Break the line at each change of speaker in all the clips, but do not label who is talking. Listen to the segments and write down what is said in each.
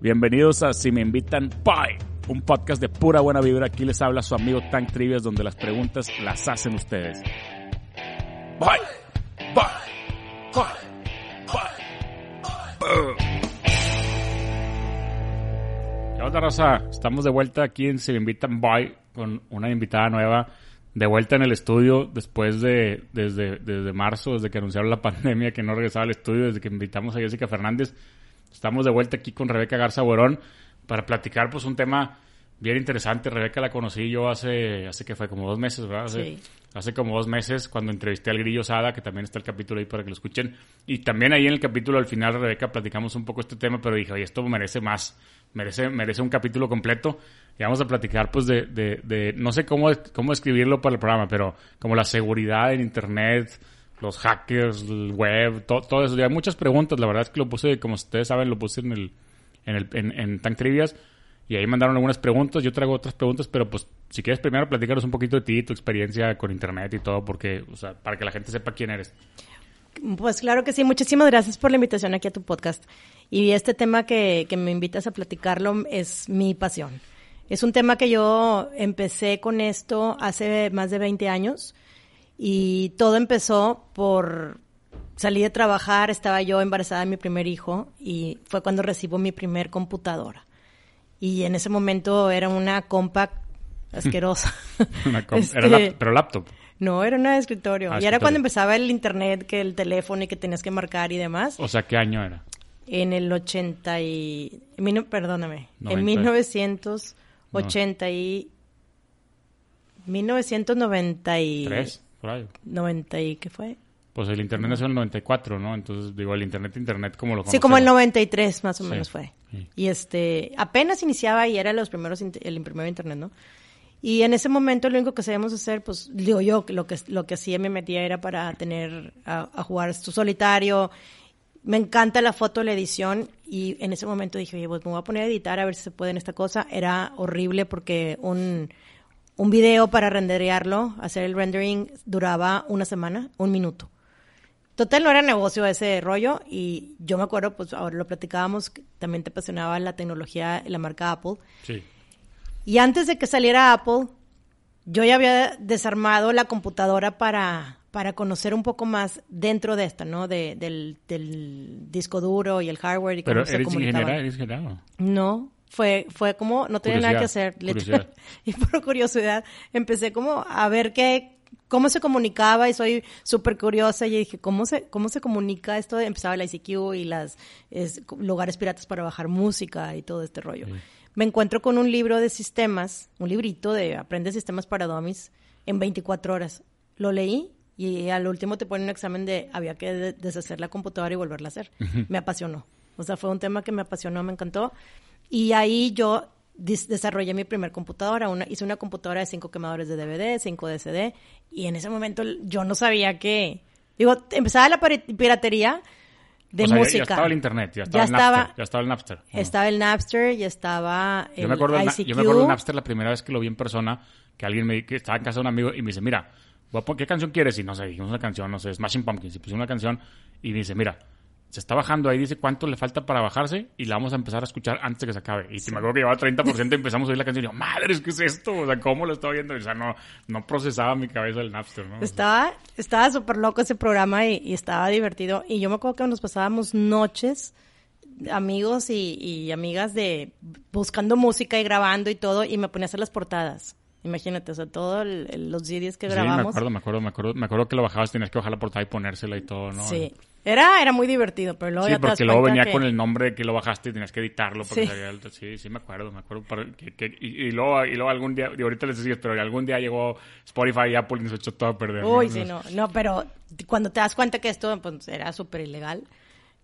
Bienvenidos a Si me invitan, bye. Un podcast de pura buena vibra. Aquí les habla su amigo Tank Trivias, donde las preguntas las hacen ustedes. Bye, bye, bye, bye. ¿Qué onda, Rosa? Estamos de vuelta aquí en Si me invitan, bye, con una invitada nueva. De vuelta en el estudio después de, desde, desde marzo, desde que anunciaron la pandemia, que no regresaba al estudio, desde que invitamos a Jessica Fernández. Estamos de vuelta aquí con Rebeca Garza Borón para platicar pues un tema bien interesante. Rebeca la conocí yo hace, hace que fue como dos meses, ¿verdad? Hace,
Sí.
hace como dos meses cuando entrevisté al Grillo Sada, que también está el capítulo ahí para que lo escuchen. Y también ahí en el capítulo al final, Rebeca, platicamos un poco este tema, pero dije, oye, esto merece más, merece, merece un capítulo completo. Y vamos a platicar pues de, de, de no sé cómo, cómo escribirlo para el programa, pero como la seguridad en Internet, los hackers, el web, to- todo eso. Y hay muchas preguntas, la verdad es que lo puse, como ustedes saben, lo puse en el, en el, en, en Tank Trivias. Y ahí mandaron algunas preguntas, yo traigo otras preguntas, pero pues si quieres primero platicaros un poquito de ti, tu experiencia con internet y todo, porque, o sea, para que la gente sepa quién eres.
Pues claro que sí, muchísimas gracias por la invitación aquí a tu podcast. Y este tema que, que me invitas a platicarlo es mi pasión. Es un tema que yo empecé con esto hace más de 20 años y todo empezó por salí de trabajar, estaba yo embarazada de mi primer hijo y fue cuando recibo mi primer computadora. Y en ese momento era una compact asquerosa.
Una com-
Este,
era lap- pero laptop.
No, era una de escritorio.
Ah,
y era
escritorio.
cuando empezaba el internet, que el teléfono y que tenías que marcar y demás.
O sea, ¿qué año era?
En el 80 y... en mil- perdóname.
Noventa.
En 1980 y... 1993.
Por ahí.
90 y... ¿Qué fue?
Pues el internet nació en el 94, ¿no? Entonces, digo, el internet, internet, como lo
Sí, como el
conocemos.
93 más o
Sí,
menos fue.
sí.
Y este, apenas iniciaba y era los primeros, el primer internet, ¿no? Y en ese momento lo único que sabíamos hacer, pues, digo yo, lo que, lo que hacía me metía era para tener, a, a jugar tu solitario. Me encanta la foto, la edición, y en ese momento dije, oye, pues me voy a poner a editar a ver si se puede en esta cosa. Era horrible porque un, un video para renderearlo, hacer el rendering, duraba una semana, un minuto. Total, no era negocio ese rollo y yo me acuerdo, pues ahora lo platicábamos, que también te apasionaba la tecnología y la marca Apple.
Sí.
Y antes de que saliera Apple, yo ya había desarmado la computadora para, para conocer un poco más dentro de esta, ¿no? De, del, del disco duro y el hardware y
Pero
cómo se
eres
comunicaban.
ingeniera, eres ingeniero.
No, fue, fue como, no tenía nada que hacer. Y por curiosidad empecé como a ver qué, cómo se comunicaba y soy súper curiosa y dije, ¿cómo se, cómo se comunica esto? Empezaba el ICQ y las es, lugares piratas para bajar música y todo este rollo. Me encuentro con un libro de sistemas, un librito de Aprende Sistemas para Dummies en 24 horas. Lo leí y al último te ponen un examen de había que de- deshacer la computadora y volverla a hacer. Me apasionó. O sea, fue un tema que me apasionó, me encantó. Y ahí yo desarrollé mi primer computadora. Una, hice una computadora de cinco quemadores de DVD, cinco de CD. Y en ese momento yo no sabía que... Digo, empezaba la piratería de
o sea, ya-
música.
Ya, estaba el internet, ya estaba
Ya
el Napster.
estaba-
Ya estaba el Napster. ¿o no?
Estaba el Napster y estaba el
Yo me, acuerdo
ICQ.
yo me acuerdo del Napster la primera vez que lo vi en persona, que alguien me que estaba en casa de un amigo y me dice, mira, ¿qué canción quieres? Y no sé, dijimos una canción, no sé, Smashing Pumpkins, y pusimos una canción y me dice, mira, se está bajando ahí, dice cuánto le falta para bajarse y la vamos a empezar a escuchar antes de que se acabe. Y me acuerdo que llevaba 30% y empezamos a oír la canción y yo, madre, ¿qué es esto? O sea, ¿cómo lo estaba viendo? O sea, no, no procesaba mi cabeza el Napster, ¿no?
Estaba, estaba súper loco ese programa y, y estaba divertido. Y yo me acuerdo que nos pasábamos noches, amigos y, y amigas, de buscando música y grabando y todo, y me ponía a hacer las portadas. Imagínate, o sea, todos los CDs que
sí,
grabamos.
me acuerdo, me acuerdo, me acuerdo, me acuerdo que lo bajabas, tenías que bajar la portada y ponérsela y todo, ¿no?
Sí. Era, era muy divertido, pero luego
Sí,
ya
porque luego venía
que-
con el nombre que lo bajaste y tenías que editarlo. Porque
Sí.
salía el- sí, sí, me acuerdo, me acuerdo. para- que- que- y, y luego, y luego algún día, y ahorita les decía, pero algún día llegó Spotify y Apple y nos echó todo a perder.
Uy, sí, no, no, pero cuando te das cuenta que esto pues, era súper ilegal,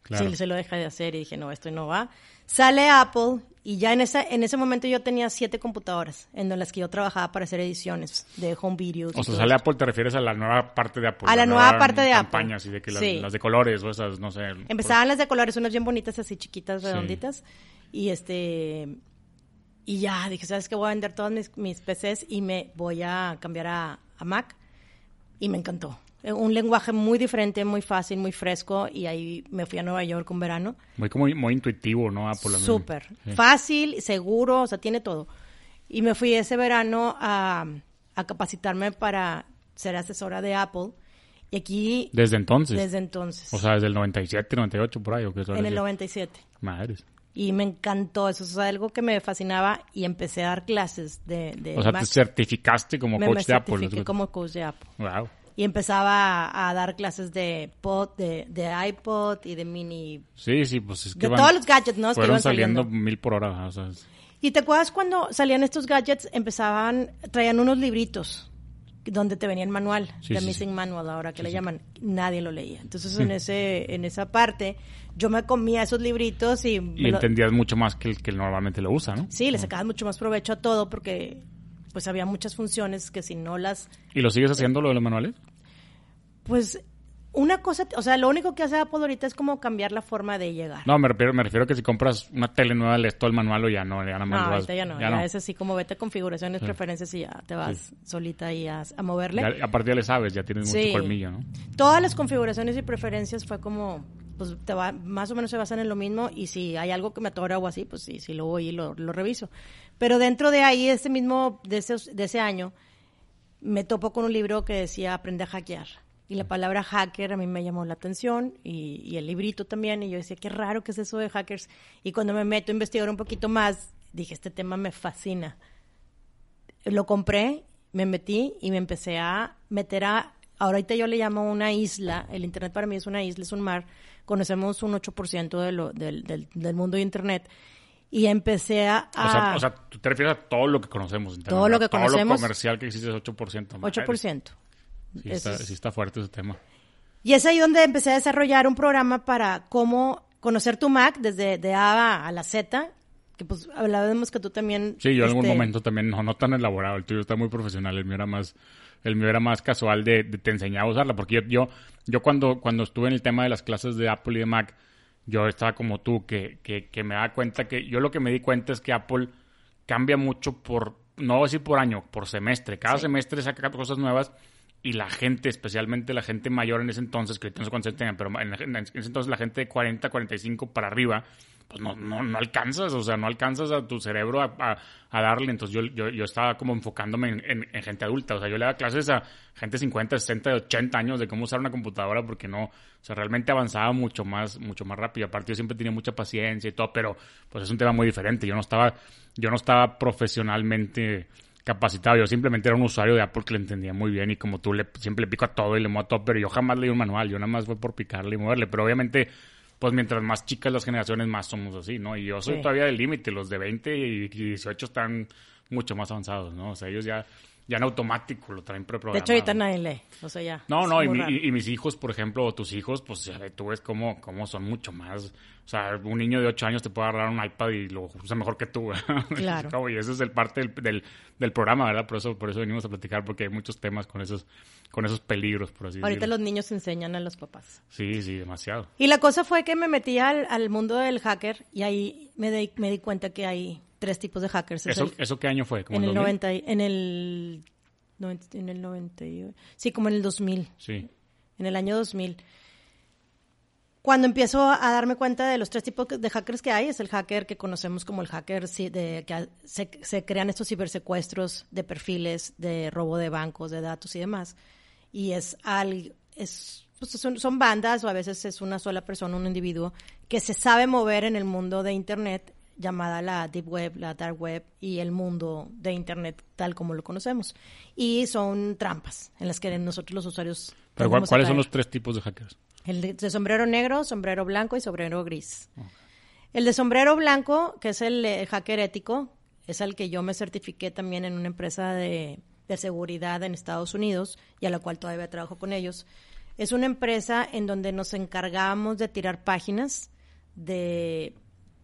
Claro.
Sí, se lo dejé de hacer y dije, no, esto no va. Sale Apple y ya en ese, en ese momento yo tenía siete computadoras en las que yo trabajaba para hacer ediciones de home videos.
O sea, sale. Apple, te refieres a la nueva parte de Apple.
A la nueva parte de Apple.
campañas y de que las,
Sí.
las de colores o esas, no sé.
Empezaban las de colores, unas bien bonitas, así chiquitas,
Sí.
redonditas. Y este. Y ya dije, ¿sabes qué? Voy a vender todos mis, mis PCs y me voy a cambiar a, a Mac. Y me encantó. Eh, Un lenguaje muy diferente, muy fácil, muy fresco. Y ahí me fui a Nueva York un verano.
Muy, como, muy intuitivo, ¿no? Apple. a mí.
Súper.
Sí.
Fácil, seguro, o sea, tiene todo. Y me fui ese verano a, a capacitarme para ser asesora de Apple. Y aquí,
Desde entonces.
desde entonces,
O sea, desde el 97, 98, por ahí. ¿o qué
en el 97.
Madres.
Y me encantó eso, es algo que me fascinaba y empecé a dar clases de, de
O sea,
Mac.
te certificaste como
me,
coach
me
de Apple.
certifiqué
¿no?
como coach de Apple.
Wow.
Y empezaba a, dar clases de pod, de, de iPod y de mini...
Sí, sí, pues es que
De
van-
todos los gadgets, ¿no? Que
Fueron saliendo,
saliendo.
mil por hora. O sea, es-
¿Y te acuerdas cuando salían estos gadgets? Empezaban, traían unos libritos donde te venía el manual,
Sí,
the
sí,
missing
sí.
manual ahora que le llaman, nadie lo leía. Entonces en ese en esa parte yo me comía esos libritos y,
y
lo-
entendías mucho más que el que normalmente lo usa, ¿no?
sí, le sacabas mucho más provecho a todo porque pues había muchas funciones que si no las
¿Y lo sigues haciendo lo de los manuales?
pues una cosa, o sea, lo único que hace Apple ahorita es como cambiar la forma de llegar.
No, me refiero, me refiero a que si compras una tele nueva, lees todo el manual o ya no, ya
No, ahorita ya no, ya, es así como vete a configuraciones, preferencias y ya te vas solita ahí a, a moverle.
Ya- aparte ya le sabes, ya tienes
Sí.
mucho colmillo, ¿no?
Todas las configuraciones y preferencias fue como, pues te va, más o menos se basan en lo mismo y si hay algo que me atora o así, pues sí, sí lo voy y lo, lo reviso. Pero dentro de ahí, ese mismo, de, esos- de ese año, me topo con un libro que decía Aprende a hackear. Y la palabra hacker a mí me llamó la atención y, y el librito también. Y yo decía, qué raro que es eso de hackers. Y cuando me meto a investigar un poquito más, dije, este tema me fascina lo compré, me metí y me empecé a meter a, ahorita yo le llamo una isla, el Internet para mí es una isla, es un mar, conocemos un 8% de lo, del, del, del mundo de Internet y empecé a...
O, sea,
a-
o sea, tú te refieres a todo lo que conocemos. en
Todo lo que
Todo
conocemos.
lo comercial que existe es 8%. madre.
8%.
Sí está,
es-
sí está fuerte ese tema.
Y es ahí donde empecé a desarrollar un programa para cómo conocer tu Mac desde de A a la Z, que pues hablábamos que tú también...
Sí, yo en algún
este,
momento también, no, no tan elaborado, el tuyo está muy profesional, el mío era más, el mío era más casual de, de te enseñaba a usarla, porque yo, yo, yo cuando, cuando estuve en el tema de las clases de Apple y de Mac, yo estaba como tú, que, que, que me da cuenta que, yo lo que me di cuenta es que Apple cambia mucho por, no voy a decir por año, por semestre, cada
Sí.
semestre saca cosas nuevas y la gente, especialmente la gente mayor en ese entonces, que no sé cuántos tengan, pero en, en ese entonces la gente de 40, 45 para arriba, pues no, no, no alcanzas, o sea, no alcanzas a tu cerebro a, a- a darle. Entonces yo, yo, yo estaba como enfocándome en, en- en gente adulta, o sea, yo le daba clases a gente de 50, 60, 80 años de cómo usar una computadora porque no, o sea, realmente avanzaba mucho más, mucho más rápido. Aparte yo siempre tenía mucha paciencia y todo, pero pues es un tema muy diferente. Yo no estaba, yo no estaba profesionalmente capacitado. Yo simplemente era un usuario de Apple que le entendía muy bien y como tú le, siempre le pico a todo y le muevo a todo, pero yo jamás leí un manual, yo nada más fue por picarle y moverle. Pero obviamente, pues mientras más chicas las generaciones, más somos así, ¿no? Y yo soy
Sí.
todavía del límite, los de 20 y 18 están mucho más avanzados, ¿no? O sea, ellos ya, ya en automático lo traen
De
preprogramado.
hecho, ahorita nadie lee, o sea, ya.
No, no, y, mi- y- mis hijos, por ejemplo, o tus hijos, pues ya tú ves cómo, cómo son mucho más. O sea, un niño de 8 años te puede agarrar un iPad y lo usa mejor que tú. ¿verdad?
Claro.
Y ese es el parte del, del, del programa, ¿verdad? Por eso, por eso venimos a platicar, porque hay muchos temas con esos, con esos peligros, por así
Ahorita
decirlo.
los niños enseñan a los papás.
Sí, sí, demasiado.
Y la cosa fue que me metí al, al mundo del hacker y ahí me di, me di cuenta que hay tres tipos de hackers. Es
¿Eso, ¿Eso qué año fue? ¿Como
en el
2000?
90, y- en el, noventa- en el 90, y- sí, como en el 2000,
Sí.
en el año 2000. Cuando empiezo a darme cuenta de los tres tipos de hackers que hay, es el hacker que conocemos como el hacker de, que se, se crean estos cibersecuestros de perfiles, de robo de bancos, de datos y demás. Y es al, es, pues son, son bandas o a veces es una sola persona, un individuo, que se sabe mover en el mundo de Internet llamada la Deep Web, la Dark Web y el mundo de Internet tal como lo conocemos. Y son trampas en las que nosotros los usuarios...
Pero ¿cuál-
tendemos a
¿cuáles son los tres tipos de hackers?
El de, de sombrero negro, sombrero blanco y sombrero gris. El de sombrero blanco, que es el eh, hacker ético, es al que yo me certifiqué también en una empresa de, de seguridad en Estados Unidos y a la cual todavía trabajo con ellos. Es una empresa en donde nos encargábamos de tirar páginas, de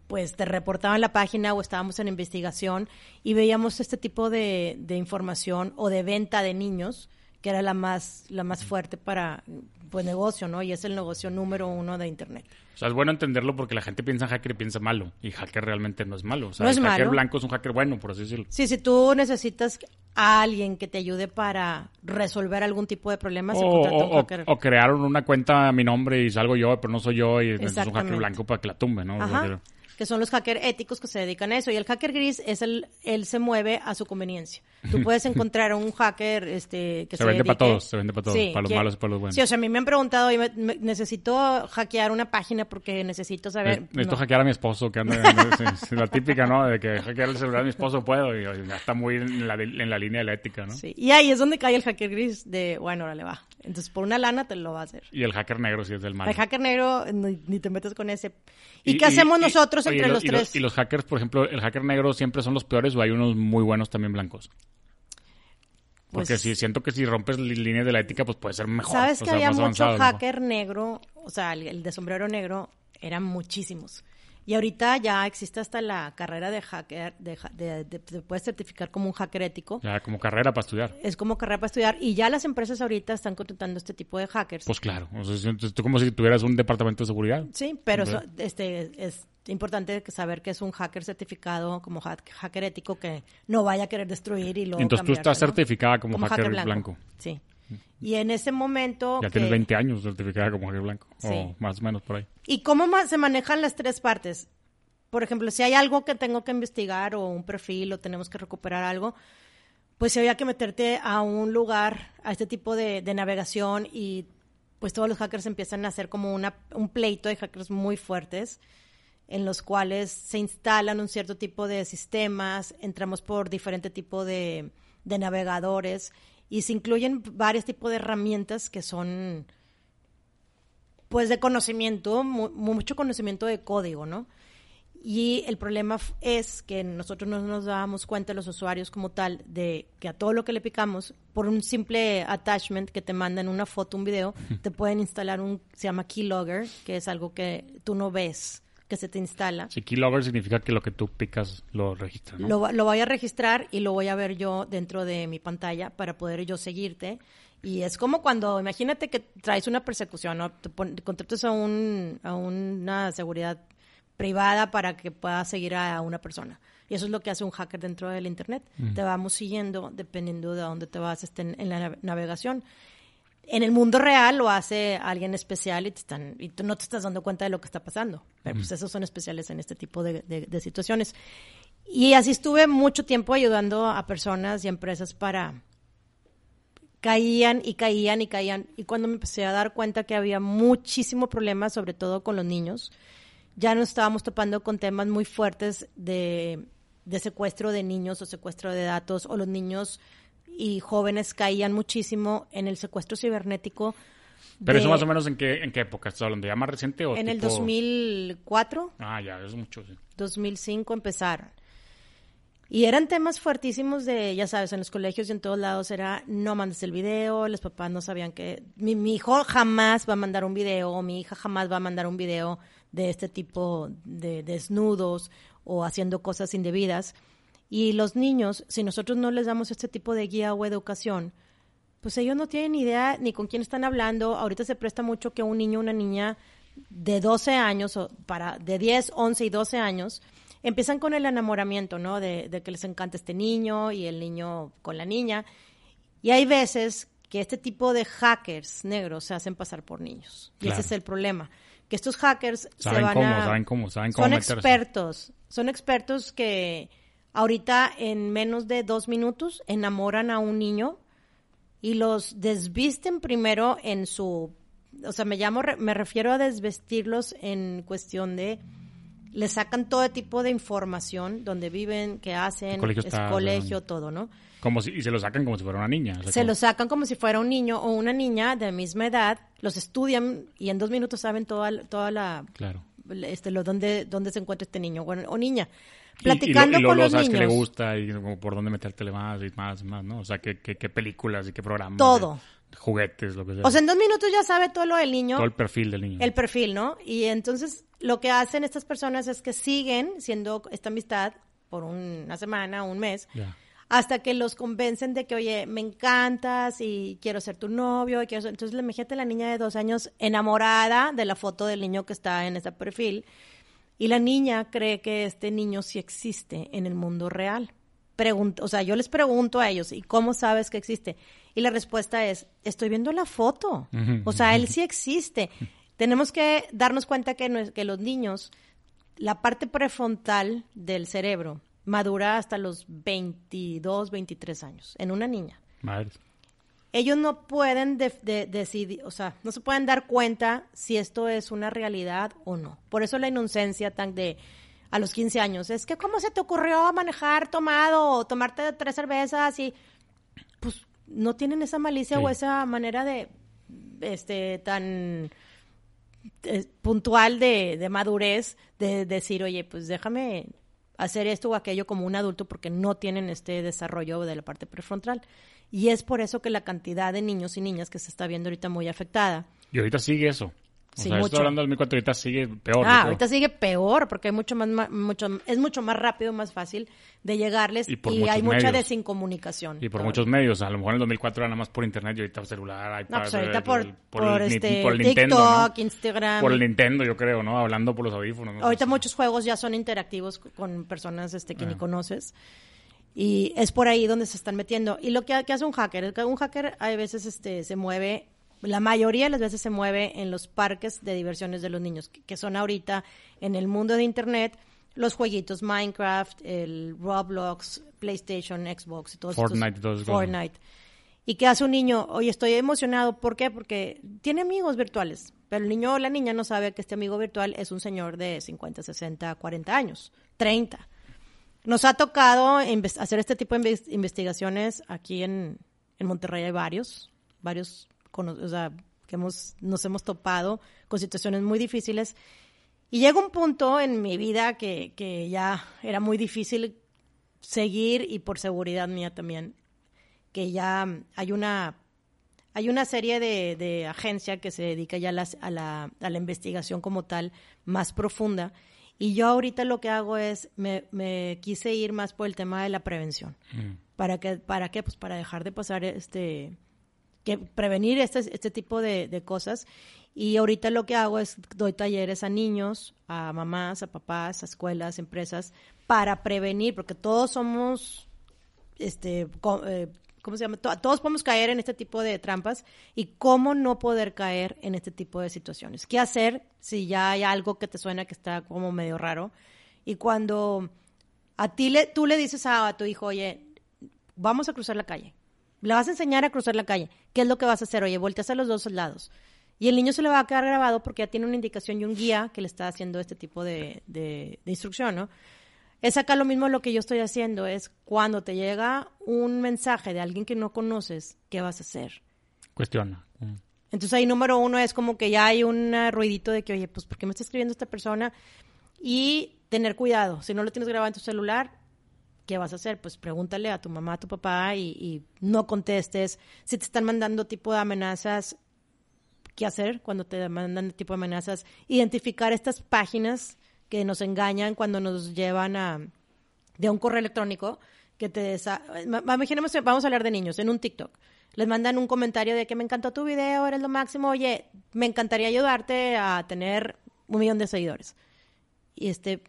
pues te reportaban la página o estábamos en investigación y veíamos este tipo de, de información o de venta de niños que era la más la más fuerte para pues negocio, ¿no? Y es el negocio número uno de Internet.
O sea, es bueno entenderlo porque la gente piensa en hacker y piensa malo. Y hacker realmente no es malo. O sea,
No es
el hacker
malo.
blanco es un hacker bueno, por así decirlo.
Sí, si tú necesitas a alguien que te ayude para resolver algún tipo de problema, se
O,
contrata un
o- o-
hacker.
o crearon una cuenta a mi nombre y salgo yo, pero no soy yo y es un hacker blanco para que la tumbe, ¿no?
Ajá.
Que-
son los hackers éticos que se dedican a eso. Y el hacker gris es el, él se mueve a su conveniencia. Tú puedes encontrar un hacker este, que
Se
se,
vende pa'
dedique-
todos, se vende pa' todos, para los malos y para los buenos.
Sí, o sea, a mí me han preguntado, "Oye, me- me- necesito hackear una página porque necesito saber.
Ne- Necesito
No.
hackear a mi esposo, que anda sí, sí, la típica, ¿no? De que hackear el celular a mi esposo puedo y ya está muy en la, en la línea de la ética, ¿no?
Sí, Y ahí es donde cae el hacker gris de, bueno, órale, va. Entonces, por una lana te lo va a hacer.
Y el hacker negro sí es del mal.
El hacker negro, ni, ni te metes con ese. ¿Y, qué hacemos nosotros entre
lo-
los tres?
y los hackers, por ejemplo, el hacker negro siempre son los peores o hay unos muy buenos también blancos. Porque
Pues-
si siento que si rompes líneas de la ética, pues puede ser mejor.
¿Sabes
o
que
sea,
había mucho
avanzado,
hacker negro? O sea, el, el de sombrero negro eran muchísimos. Y ahorita ya existe hasta la carrera de hacker, de, de- de- te puedes certificar como un hacker ético.
Ya, como carrera para estudiar.
Es como carrera para estudiar. Y ya las empresas ahorita están contratando este tipo de hackers.
Pues claro. O sea, es tú como si tuvieras un departamento de seguridad.
Sí, pero so- este es importante saber que es un hacker certificado como hack- hacker ético que no vaya a querer destruir y luego
Entonces tú estás
¿no?
certificada como, hacker, blanco.
Sí. Y en ese momento
Ya
que-
tienes 20 años certificada como hacker blanco.
Sí.
O más o menos por ahí.
¿Y cómo se manejan las tres partes? Por ejemplo, si hay algo que tengo que investigar o un perfil o tenemos que recuperar algo, pues si había que meterte a un lugar, a este tipo de, de navegación y pues todos los hackers empiezan a hacer como una, un pleito de hackers muy fuertes en los cuales se instalan un cierto tipo de sistemas, entramos por diferente tipo de, de navegadores y se incluyen varios tipos de herramientas que son pues de conocimiento, mu- mucho conocimiento de código, ¿no? Y el problema es que nosotros no nos dábamos cuenta, los usuarios como tal, de que a todo lo que le picamos, por un simple attachment que te mandan una foto, un video, te pueden instalar un, se llama keylogger, que es algo que tú no ves, que se te instala.
Si keylogger significa que lo que tú picas lo registra, ¿no?
Lo, lo voy a registrar y lo voy a ver yo dentro de mi pantalla para poder yo seguirte. Y es como cuando, imagínate que traes una persecución, ¿no? Te pon- contratas a, un, a una seguridad privada para que puedas seguir a una persona. Y eso es lo que hace un hacker dentro del Internet. Te vamos siguiendo dependiendo de dónde te vas este, en, la nav- navegación. En el mundo real lo hace alguien especial y, te están, y tú no te estás dando cuenta de lo que está pasando. Pero pues esos son especiales en este tipo de, de- de situaciones. Y así estuve mucho tiempo ayudando a personas y empresas para caían y caían y caían. Y cuando me empecé a dar cuenta que había muchísimo problema, sobre todo con los niños, ya nos estábamos topando con temas muy fuertes de, de secuestro de niños o secuestro de datos, o los niños y jóvenes caían muchísimo en el secuestro cibernético.
Pero
de-
eso más o menos en qué, en qué época estás hablando, ya más reciente o
En el
tipo-
2004,
Ah, ya, es mucho, sí.
2005 empezaron. Y eran temas fuertísimos de, ya sabes, en los colegios y en todos lados era no mandes el video, los papás no sabían que mi, mi hijo jamás va a mandar un video o mi hija jamás va a mandar un video de este tipo de desnudos o haciendo cosas indebidas. Y los niños, si nosotros no les damos este tipo de guía o educación, pues ellos no tienen idea ni con quién están hablando. Ahorita se presta mucho que un niño o una niña de 12 años, o para de 10, 11 y 12 años, empiezan con el enamoramiento, ¿no? De, de que les encanta este niño y el niño con la niña. Y hay veces que este tipo de hackers negros se hacen pasar por niños. Y ese es el problema. Que estos hackers se
Saben
van
cómo,
a...
saben cómo, saben cómo
Son
meterse.
expertos. Son expertos que ahorita en menos de dos minutos enamoran a un niño y los desvisten primero en su, o sea, me llamo, me refiero a desvestirlos en cuestión de, le sacan todo tipo de información, donde viven, qué hacen,
colegio
es
está,
colegio, todo, ¿no?
Como si, y se lo sacan como si fuera una niña. o sea,
Se
como-
los sacan como si fuera un niño o una niña de misma edad, los estudian y en dos minutos saben toda, toda la,
Claro.
este, lo, dónde, dónde se encuentra este niño o niña.
Y- y lo-
Platicando
y, luego
con los
sabes
niños.
que le gusta y como por dónde metértele más y más y más, ¿no? O sea, qué, qué, qué películas y qué programas.
Todo.
y- juguetes, lo que sea.
O sea, en dos minutos ya sabe todo lo del niño.
Todo el perfil del niño.
El perfil, ¿no? Y entonces lo que hacen estas personas es que siguen siendo esta amistad por una semana, un mes, hasta que los convencen de que, oye, me encantas y quiero ser tu novio. Y quiero ser... Entonces, imagínate la niña de dos años enamorada de la foto del niño que está en ese perfil. Y la niña cree que este niño sí existe en el mundo real. O sea, yo les pregunto a ellos, ¿y cómo sabes que existe? Y la respuesta es, estoy viendo la foto. O sea, él sí existe. Tenemos que darnos cuenta que, no es- que los niños, la parte prefrontal del cerebro madura hasta los 22, 23 años, en una niña
Madre.
Ellos no pueden de- de- decidir, o sea, no se pueden dar cuenta si esto es una realidad o no. Por eso la inocencia tan de a los 15 años, es que cómo se te ocurrió manejar tomado o tomarte tres cervezas y pues no tienen esa malicia
Sí.
o esa manera de este tan eh, puntual de, de madurez de decir, oye, pues déjame hacer esto o aquello como un adulto porque no tienen este desarrollo de la parte prefrontal. Y es por eso que la cantidad de niños y niñas que se está viendo ahorita muy afectada.
Y ahorita sigue eso. O
Sí,
sea,
mucho.
estoy hablando del 2004, ahorita sigue peor.
Ah, ahorita sigue peor porque hay mucho más, mucho, es mucho más rápido, más fácil de llegarles
Y
hay mucha desincomunicación.
Y por muchos medios. A lo mejor en el 2004 era nada más por internet y ahorita por celular, iPad.
No, pues ahorita
eh,
por,
el-
por,
el,
este,
por el Nintendo,
TikTok,
¿no?
Instagram.
Por el Nintendo, yo creo, ¿no? Hablando por los audífonos. ¿no?
Ahorita muchos juegos ya son interactivos con personas este, que ni
Ah.
conoces. Y es por ahí donde se están metiendo. Y lo que, que hace un hacker, que un hacker a veces este, se mueve, la mayoría de las veces se mueve en los parques de diversiones de los niños, que, que son ahorita en el mundo de Internet los jueguitos Minecraft, el Roblox, PlayStation, Xbox y todos
Fortnite
estos. Fortnite. ¿Y qué hace un niño? Oye, estoy emocionado. ¿Por qué? Porque tiene amigos virtuales. Pero el niño o la niña no sabe que este amigo virtual es un señor de 50, 60, 40 años, 30. Nos ha tocado hacer este tipo de inves- investigaciones aquí en, en Monterrey. Hay varios, varios que hemos, nos hemos topado con situaciones muy difíciles. Y llega un punto en mi vida que, ya era muy difícil seguir y por seguridad mía también, que ya hay una hay una serie de, de agencia que se dedica ya a, a la investigación como tal, más profunda. Y yo ahorita lo que hago es, me, me quise ir más por el tema de la prevención.
Mm.
¿Para qué? ¿Para qué? Pues para dejar de pasar este, que prevenir este, este tipo de, de cosas. Y ahorita lo que hago es doy talleres a niños, a mamás, a papás, a escuelas, empresas, para prevenir, porque todos somos, este, co- eh, ¿cómo se llama? To- Todos podemos caer en este tipo de trampas y cómo no poder caer en este tipo de situaciones. ¿Qué hacer si ya hay algo que te suena que está como medio raro? Y cuando a ti le, tú le dices a, a tu hijo, oye, vamos a cruzar la calle. Le vas a enseñar a cruzar la calle. ¿Qué es lo que vas a hacer? Oye, volteas a los dos lados. Y el niño se le va a quedar grabado porque ya tiene una indicación y un guía que le está haciendo este tipo de, de- de instrucción, ¿no? Es acá lo mismo lo que yo estoy haciendo, es cuando te llega un mensaje de alguien que no conoces, ¿qué vas a hacer?
Cuestiona. Mm.
Entonces ahí número uno es como que ya hay un ruidito de que, oye, pues ¿por qué me está escribiendo esta persona? Y tener cuidado. Si no lo tienes grabado en tu celular, ¿qué vas a hacer? Pues pregúntale a tu mamá, a tu papá y, y no contestes. Si te están mandando tipo de amenazas, ¿qué hacer cuando te mandan tipo de amenazas? Identificar estas páginas que nos engañan cuando nos llevan a de un correo electrónico que te imaginemos vamos a hablar de niños en un TikTok. Les mandan un comentario de que me encantó tu video, eres lo máximo, oye, me encantaría ayudarte a tener un millón de seguidores. Y este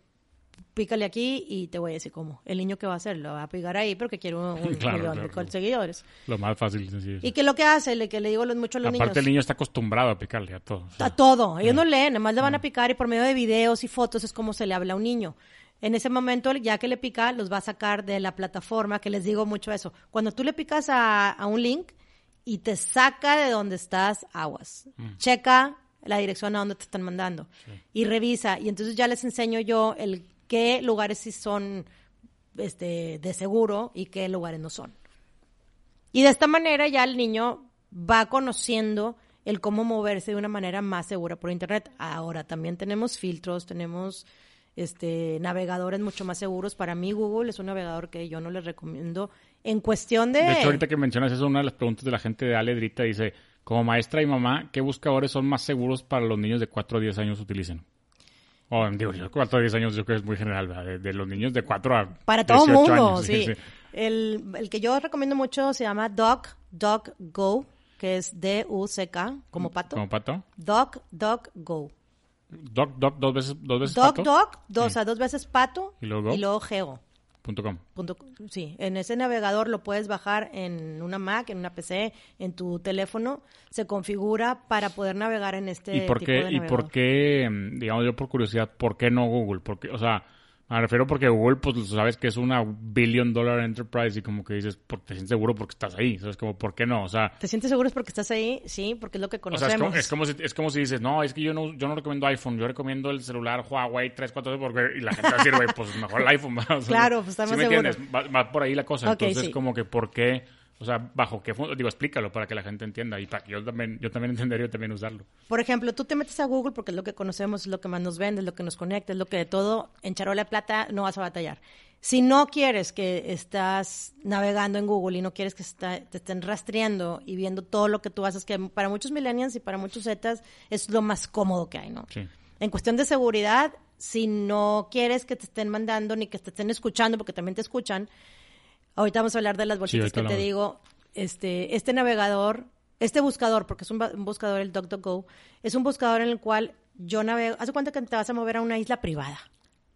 pícale aquí y te voy a decir cómo. El niño que va a hacer, lo va a picar ahí porque quiere un, un
Claro,
millón
claro.
de seguidores.
Lo más fácil y sencillo.
Y que lo que hace, le, que le digo mucho a los
Aparte,
niños.
el niño está acostumbrado a picarle a todo. o sea,
A todo. Ellos no leen, nada más le van a picar y por medio de videos y fotos es como se le habla a un niño. En ese momento, ya que le pica, los va a sacar de la plataforma, que les digo mucho eso. Cuando tú le picas a, a un link y te saca de donde estás, aguas. Checa la dirección a donde te están mandando y revisa. Y entonces ya les enseño yo el qué lugares sí son este, de seguro y qué lugares no son. Y de esta manera ya el niño va conociendo el cómo moverse de una manera más segura por internet. Ahora también tenemos filtros, tenemos este navegadores mucho más seguros. Para mí Google es un navegador que yo no les recomiendo en cuestión de...
De hecho, ahorita que mencionas eso, una de las preguntas de la gente de Ale Drita dice, como maestra y mamá, ¿qué buscadores son más seguros para los niños de 4 a 10 años utilicen? O digo, yo 4 a 10 años yo creo que es muy general, ¿verdad? De, de los niños de 4 a
Para todo
18
mundo,
años,
sí. El, el que yo recomiendo mucho se llama Doc, Doc Go, que es D-U-C-K, como pato.
¿Como pato?
Doc, Doc Go.
Doc, doc, dos veces, dos veces
Doc,
pato.
Doc, dos, o sea, dos veces pato
¿Y luego Go?
y luego Geo.
Punto com.
Punto- sí, en ese navegador lo puedes bajar en una Mac, en una PC, en tu teléfono. Se configura para poder navegar en este
¿Y por
tipo
qué,
de
y por qué, mm, digamos yo por curiosidad, por qué no Google? Porque, o sea, me refiero porque Google, pues sabes que es una billion dollar enterprise y como que dices, te sientes seguro porque estás ahí, ¿sabes? Como, ¿por qué no? O sea,
¿Te sientes seguro es porque estás ahí? Sí, porque es lo que
o
conocemos.
sea, es como, es como si, es como si dices, no, es que yo no, yo no recomiendo iPhone, yo recomiendo el celular Huawei 340 porque, y la gente va a decir, güey, pues mejor el iPhone. O sea,
Claro, pues está
¿sí
más
me
seguro.
entiendes? Va, va por ahí la cosa. Entonces,
sí.
como que, ¿por qué? O sea, bajo qué, fun- digo, explícalo para que la gente entienda y para que yo también, yo también entendería también usarlo.
Por ejemplo, tú te metes a Google porque es lo que conocemos, es lo que más nos vende, es lo que nos conecta, es lo que de todo en charola de plata no vas a batallar. Si no quieres que estás navegando en Google y no quieres que está- te estén rastreando y viendo todo lo que tú haces, que para muchos millennials y para muchos zetas es lo más cómodo que hay, ¿no?
Sí.
En cuestión de seguridad, si no quieres que te estén mandando ni que te estén escuchando, porque también te escuchan, ahorita vamos a hablar de las bolsitas que te digo, este, este navegador, este buscador, porque es un, buscador, el DuckDuckGo, es un buscador en el cual yo navego, haz de cuenta que te vas a mover a una isla privada,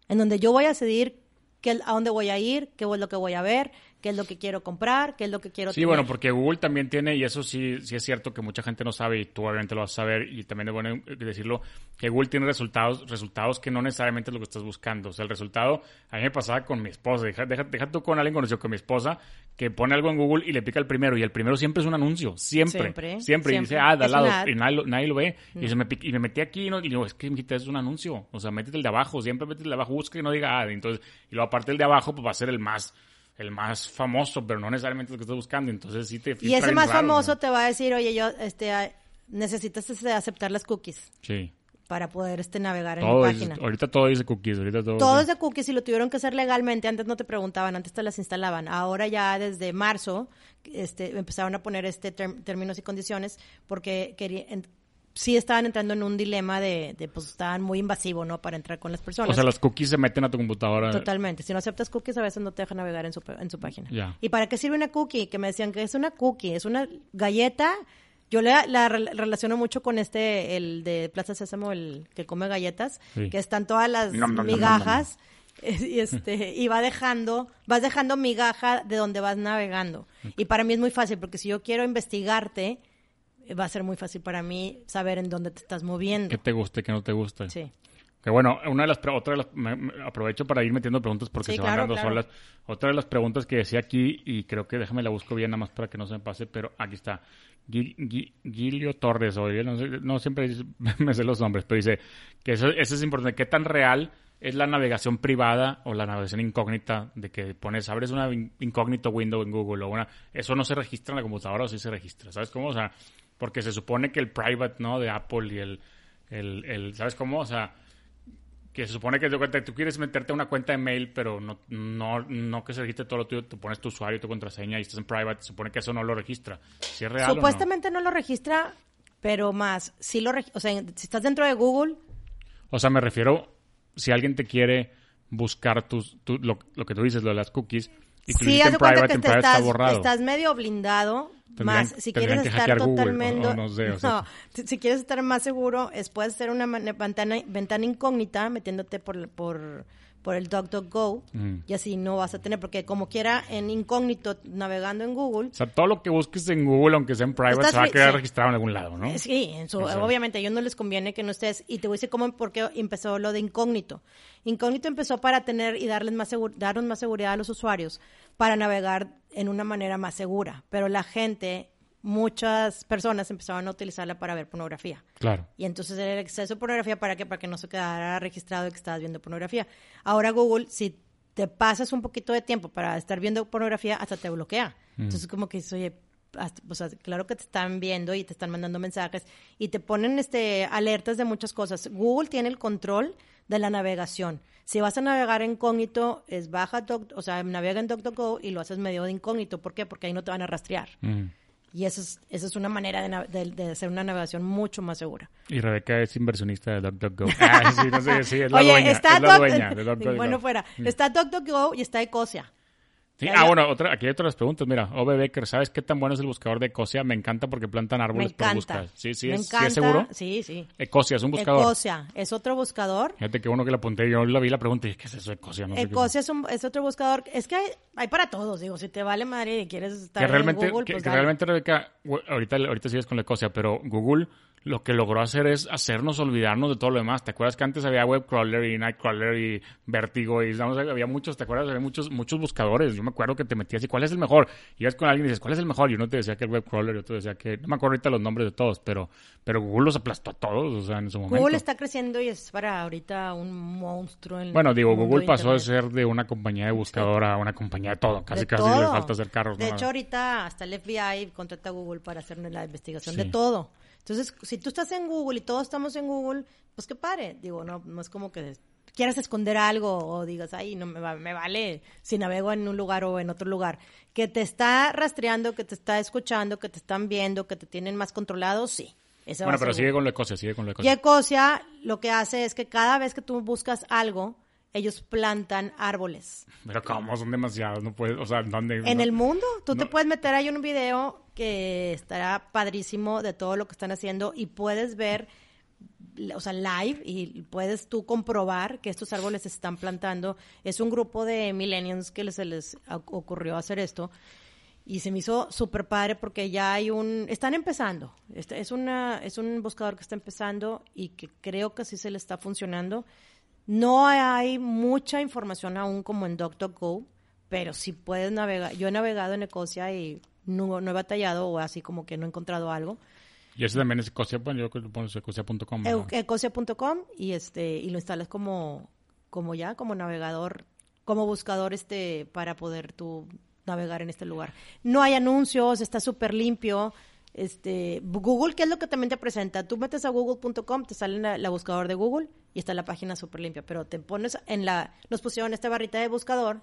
en donde yo voy a decidir qué, a dónde voy a ir, qué es lo que voy a ver, qué es lo que quiero comprar, qué es lo que quiero
Sí,
tener.
bueno, porque Google también tiene, y eso sí, sí es cierto que mucha gente no sabe, y tú obviamente lo vas a saber, y también es bueno decirlo, que Google tiene resultados, resultados que no necesariamente es lo que estás buscando. O sea, el resultado, a mí me pasaba con mi esposa, deja, deja, deja tú con alguien conocido, con mi esposa, que pone algo en Google y le pica el primero, y el primero siempre es un anuncio, siempre,
Siempre,
siempre, y dice, ah, de al
Es
lado, y nadie lo, nadie lo ve, y, se me, y me metí aquí, y, no, y digo, es que es un anuncio, o sea, métete el de abajo, siempre métete el de abajo, busca que no diga ad, entonces, y luego aparte el de abajo, pues va a ser el más el más famoso, pero no necesariamente lo que estás buscando. Entonces sí te
Y ese más
raro,
famoso
¿no?
te va a decir, oye, yo, este, ah, necesitas este, aceptar las cookies
Sí.
para poder este, navegar en
es-
página.
ahorita todo dice cookies, ahorita todo.
Todo es de cookies y lo tuvieron que hacer legalmente. Antes no te preguntaban, antes te las instalaban. Ahora ya desde marzo este, empezaron a poner este términos y condiciones porque quería- en- sí estaban entrando en un dilema de, de, pues estaban muy invasivo, ¿no? Para entrar con las personas.
O sea, las cookies se meten a tu computadora.
Totalmente. Si no aceptas cookies, a veces no te dejan navegar en su, en su página.
Ya.
¿Y para qué sirve una cookie? Que me decían que es una cookie, es una galleta. Yo la, la rel- relaciono mucho con este, el de Plaza Sésamo, el que come galletas,
Sí.
que están todas las
Nom, nom, nom,
migajas. Y, este, y va dejando, vas dejando migaja de donde vas navegando. Y para mí es muy fácil, porque si yo quiero investigarte, va a ser muy fácil para mí saber en dónde te estás moviendo.
¿Qué te guste, qué no te gusta?
Sí.
Que bueno, una de las, otra de las, me- me- aprovecho para ir metiendo preguntas porque
Sí,
se
claro,
van dando
claro.
solas. Otra de las preguntas que decía aquí, y creo que déjame la busco bien nada más para que no se me pase, pero aquí está. Gil- Gil- Gilio Torres, oye, no, sé- no siempre dice- me sé los nombres, pero dice que eso, eso es importante. ¿Qué tan real es la navegación privada o la navegación incógnita de que pones, abres una in- incógnito window en Google o una... Eso no se registra en la computadora o sí se registra, ¿sabes cómo? O sea, porque se supone que el private, ¿no? De Apple y el, el, el ¿sabes cómo? O sea, que se supone que tú quieres meterte a una cuenta de mail, pero no, no, no que se registre todo lo tuyo, tú pones tu usuario y tu contraseña y estás en private, se supone que eso no lo registra. Es real
Supuestamente no? lo registra, pero más, sí lo o sea, si estás dentro de Google,
o sea, me refiero, si alguien te quiere buscar tus, tu- lo, lo que tú dices, lo de las cookies, y tú
sí,
en private,
que
en
te
private
estás,
está borrado.
estás medio blindado, más si quieres estar totalmente...
o- o no sé, o sea.
no, si quieres estar más seguro, es puedes hacer una ventana, ventana incógnita metiéndote por, por, por el DuckDuckGo
Ujú.
y así no vas a tener, porque como quiera en incógnito navegando en Google,
O sea, todo lo que busques en Google, aunque sea en private,
Estás
se va a quedar
sí.
registrado en algún lado, ¿no?
Sí, obviamente a ellos no les conviene que no estés. Y te voy a decir cómo, por qué empezó lo de incógnito. Incógnito empezó para tener y darles más darnos más seguridad a los usuarios para navegar en una manera más segura. Pero la gente, muchas personas empezaban a utilizarla para ver pornografía.
Claro.
Y entonces era el exceso de pornografía para que para que no se quedara registrado que estabas viendo pornografía. Ahora Google, si te pasas un poquito de tiempo para estar viendo pornografía, hasta te bloquea. Entonces como que oye, hasta- o sea, claro que te están viendo y te están mandando mensajes y te ponen este alertas de muchas cosas. Google tiene el control de la navegación. Si vas a navegar en incógnito, es baja, doc- o sea, navega en DuckDuckGo y lo haces medio de incógnito. ¿Por qué? Porque ahí no te van a rastrear.
Mm.
Y esa es, esa es una manera de, de- de hacer una navegación mucho más segura.
Y Rebeca es inversionista de DuckDuckGo. Ah, sí, no sé, sí, es la
Oye,
dueña.
está
es la
Doc-
dueña de DuckDuckGo.
bueno, fuera. Está DuckDuckGo y está Ecosia.
Sí, ah, bueno, otra, aquí hay otras preguntas. Mira, Ove Becker, ¿sabes qué tan bueno es el buscador de Ecosia? Me encanta porque plantan árboles para buscar. Sí, sí,
Me
es, sí
encanta.
es seguro.
Sí, sí.
Ecosia es un buscador.
Ecosia es otro buscador.
Fíjate que uno que le apunté, yo la vi la pregunta y dije, ¿qué es eso de Ecosia? No sé
Ecosia es, un- es otro buscador. Es que hay, hay para todos. Digo, si te vale madre y quieres estar
que realmente,
en Google,
que,
pues
que realmente Rebeca, ahorita, ahorita sigues con la Ecosia, pero Google lo que logró hacer es hacernos olvidarnos de todo lo demás. ¿Te acuerdas que antes había Webcrawler y Nightcrawler y Vertigo y vamos, había muchos, ¿te acuerdas? Había muchos, muchos buscadores. Yo me acuerdo que te metías y ¿cuál es el mejor? Y ibas con alguien y dices, ¿cuál es el mejor? Y uno te decía que el Webcrawler y otro decía que, no me acuerdo ahorita los nombres de todos, pero, pero Google los aplastó a todos, o sea, en su momento.
Google está creciendo y es para ahorita un monstruo en
Bueno, digo, Google pasó de ser de una compañía de buscador a una compañía de todo. Casi,
De
casi le falta hacer carros.
De hecho, ahorita hasta el FBI contrata a Google para hacer la investigación
Sí.
de todo. Entonces, si tú estás en Google y todos estamos en Google, pues qué padre. Digo, no, no es como que quieras esconder algo o digas, ay, no me, va- me vale si navego en un lugar o en otro lugar. Que te está rastreando, que te está escuchando, que te están viendo, que te tienen más controlado, sí. Ese
Bueno, pero sigue con la Ecosia, sigue con la
Y
Ecosia.
Ecosia lo que hace es que cada vez que tú buscas algo, ellos plantan árboles.
Pero ¿cómo? Son demasiados, no puedes, o sea, ¿dónde?
En
no-
el mundo, tú te puedes meter ahí en un video que estará padrísimo de todo lo que están haciendo y puedes ver, o sea, live y puedes tú comprobar que estos árboles se están plantando. Es un grupo de millennials que se les oc- ocurrió hacer esto y se me hizo súper padre porque ya hay un, están empezando. Este es una, es un buscador que está empezando y que creo que sí se le está funcionando. No hay mucha información aún como en DuckDuckGo, pero sí puedes navegar. Yo he navegado en Ecosia y no, no he batallado o así como que no he encontrado algo.
Y ese también es Ecosia, bueno, yo creo que lo pones ecosia.com. ¿no?
Ecosia.com y este y lo instalas como como ya como navegador, como buscador este para poder tú navegar en este lugar. No hay anuncios, está súper limpio. Este, Google, ¿qué es lo que también te presenta? Tú metes a google.com, te sale la, buscador de Google y está la página súper limpia, pero te pones en la, nos pusieron esta barrita de buscador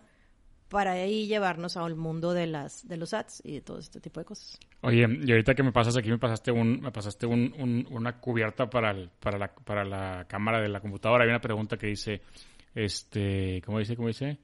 para ahí llevarnos al mundo de las, de los ads y de todo este tipo de cosas.
Oye, y ahorita que me pasas aquí, me pasaste un, me pasaste un, un- una cubierta para, para, la, para la cámara de la computadora. Hay una pregunta que dice, este, ¿cómo dice? ¿Cómo dice?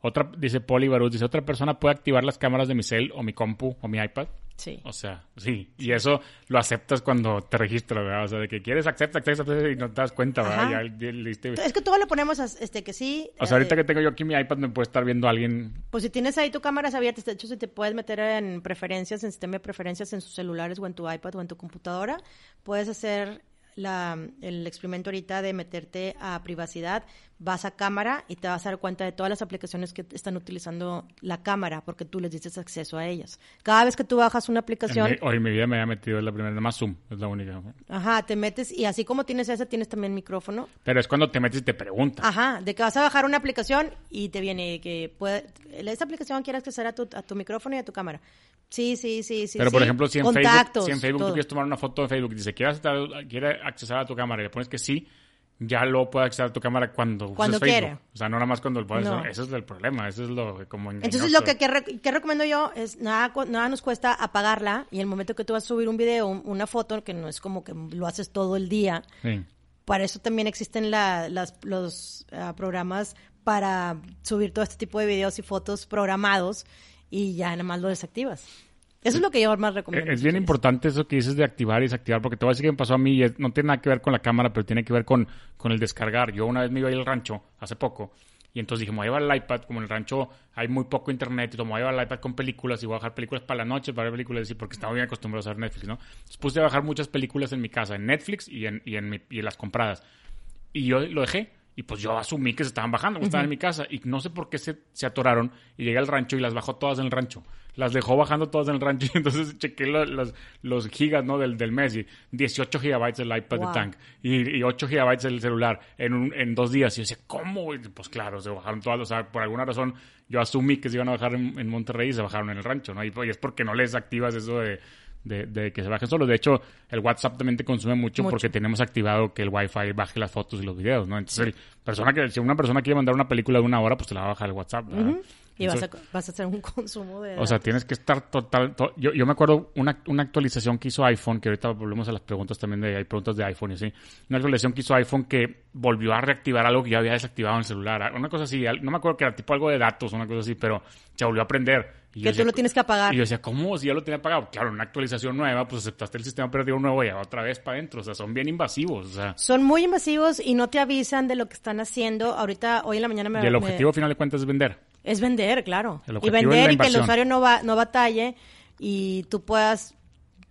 Otra, dice Poli Baruz, dice, ¿otra persona puede activar las cámaras de mi cel o mi compu o mi iPad?
Sí.
O sea, sí. Y eso lo aceptas cuando te registras, ¿verdad? O sea, de que quieres acepta, acepta, acepta, y no te das cuenta, ¿verdad? Ya, ya diste-
Es que todo lo ponemos a- este que sí.
O sea, ahorita
eh,
que tengo yo aquí mi iPad, me puede estar viendo alguien.
Pues si tienes ahí tu cámaras abiertas, de hecho, si te puedes meter en preferencias, en sistema de preferencias en sus celulares o en tu iPad o en tu computadora, puedes hacer la, el experimento ahorita de meterte a privacidad, vas a cámara y te vas a dar cuenta de todas las aplicaciones que están utilizando la cámara porque tú les dices acceso a ellas. Cada vez que tú bajas una
En
aplicación,
mi- hoy en mi vida me había metido, la primera, nada más Zoom, es la única.
ajá, te metes y así como tienes esa, tienes también micrófono.
Pero es cuando te metes y te preguntas.
Ajá, de que vas a bajar una aplicación y te viene que puede, esta aplicación quiere acceder a tu, a tu micrófono y a tu cámara. Sí, sí, sí, sí.
Pero, por
sí.
ejemplo, si en Facebook, si en Facebook tú quieres tomar una foto de Facebook y dice, ¿quieres acceder, quiere acceder a tu cámara? Y le pones que sí, ya luego puede acceder a tu cámara cuando, uses
Cuando
Facebook.
quiera.
O sea, no nada más cuando lo puedes
No.
hacer. Ese es el problema, ese es lo que como
Entonces
engañoso.
lo que, que, re- que recomiendo yo es nada, nada nos cuesta apagarla y el momento que tú vas a subir un video, un- una foto, que no es como que lo haces todo el día,
Sí.
para eso también existen la- las, los ah, programas para subir todo este tipo de videos y fotos programados y ya nada más lo desactivas. Eso es lo que yo más recomiendo.
Es bien importante eso que dices de activar y desactivar, porque te voy a decir que me pasó a mí y no tiene nada que ver con la cámara, pero tiene que ver con, con el descargar. Yo una vez me iba a ir al rancho, hace poco, y entonces dije, me voy a llevar el iPad, como en el rancho hay muy poco internet, y me voy a llevar el iPad con películas y voy a bajar películas para la noche, para ver películas, y porque estaba bien acostumbrado a ver Netflix, ¿no? Entonces puse a bajar muchas películas en mi casa, en Netflix y en, y en, mi- y en las compradas. Y yo lo dejé. Y pues yo asumí que se estaban bajando, porque estaban en mi casa. Y no sé por qué se, se atoraron. Y llegué al rancho y las bajó todas en el rancho. Las dejó bajando todas en el rancho. Y entonces chequé lo- los, los gigas ¿no? del, del mes. Y 18 gigabytes el iPad
Wow.
de Tank. Y, y 8 gigabytes el celular en, un- en dos días. Y yo decía, ¿cómo? Y pues claro, se bajaron todas. O sea, por alguna razón yo asumí que se iban a bajar en, en Monterrey y se bajaron en el rancho. ¿no? Y, es porque no les activas eso de de, de que se bajen solos. De hecho, el WhatsApp también te consume mucho,
Mucho.
porque tenemos activado que el Wi-Fi baje las fotos y los videos, ¿no? Entonces, el persona que, si una persona quiere mandar una película de una hora, pues te la va a bajar el WhatsApp, ¿verdad?
Y vas a, vas a hacer un consumo de...
o sea, tienes que estar total. to- yo, yo me acuerdo una, una actualización que hizo iPhone, que ahorita volvemos a las preguntas también de. Hay preguntas de iPhone y así. Una actualización que hizo iPhone que volvió a reactivar algo que ya había desactivado en el celular. Una cosa así. No me acuerdo que era tipo algo de datos, una cosa así, pero se volvió a prender. Y
que tú
decía,
lo tienes que apagar.
Y yo decía, ¿cómo? Si ya lo tenía pagado. Claro, una actualización nueva, pues aceptaste el sistema operativo nuevo y otra vez para adentro. O sea, son bien invasivos. O sea,
Son muy invasivos y no te avisan de lo que están haciendo. Ahorita, hoy en la mañana me...
y el
me-
objetivo, al final de cuentas, es vender.
Es vender, claro. Y vender y que el usuario no, va, no batalle y tú puedas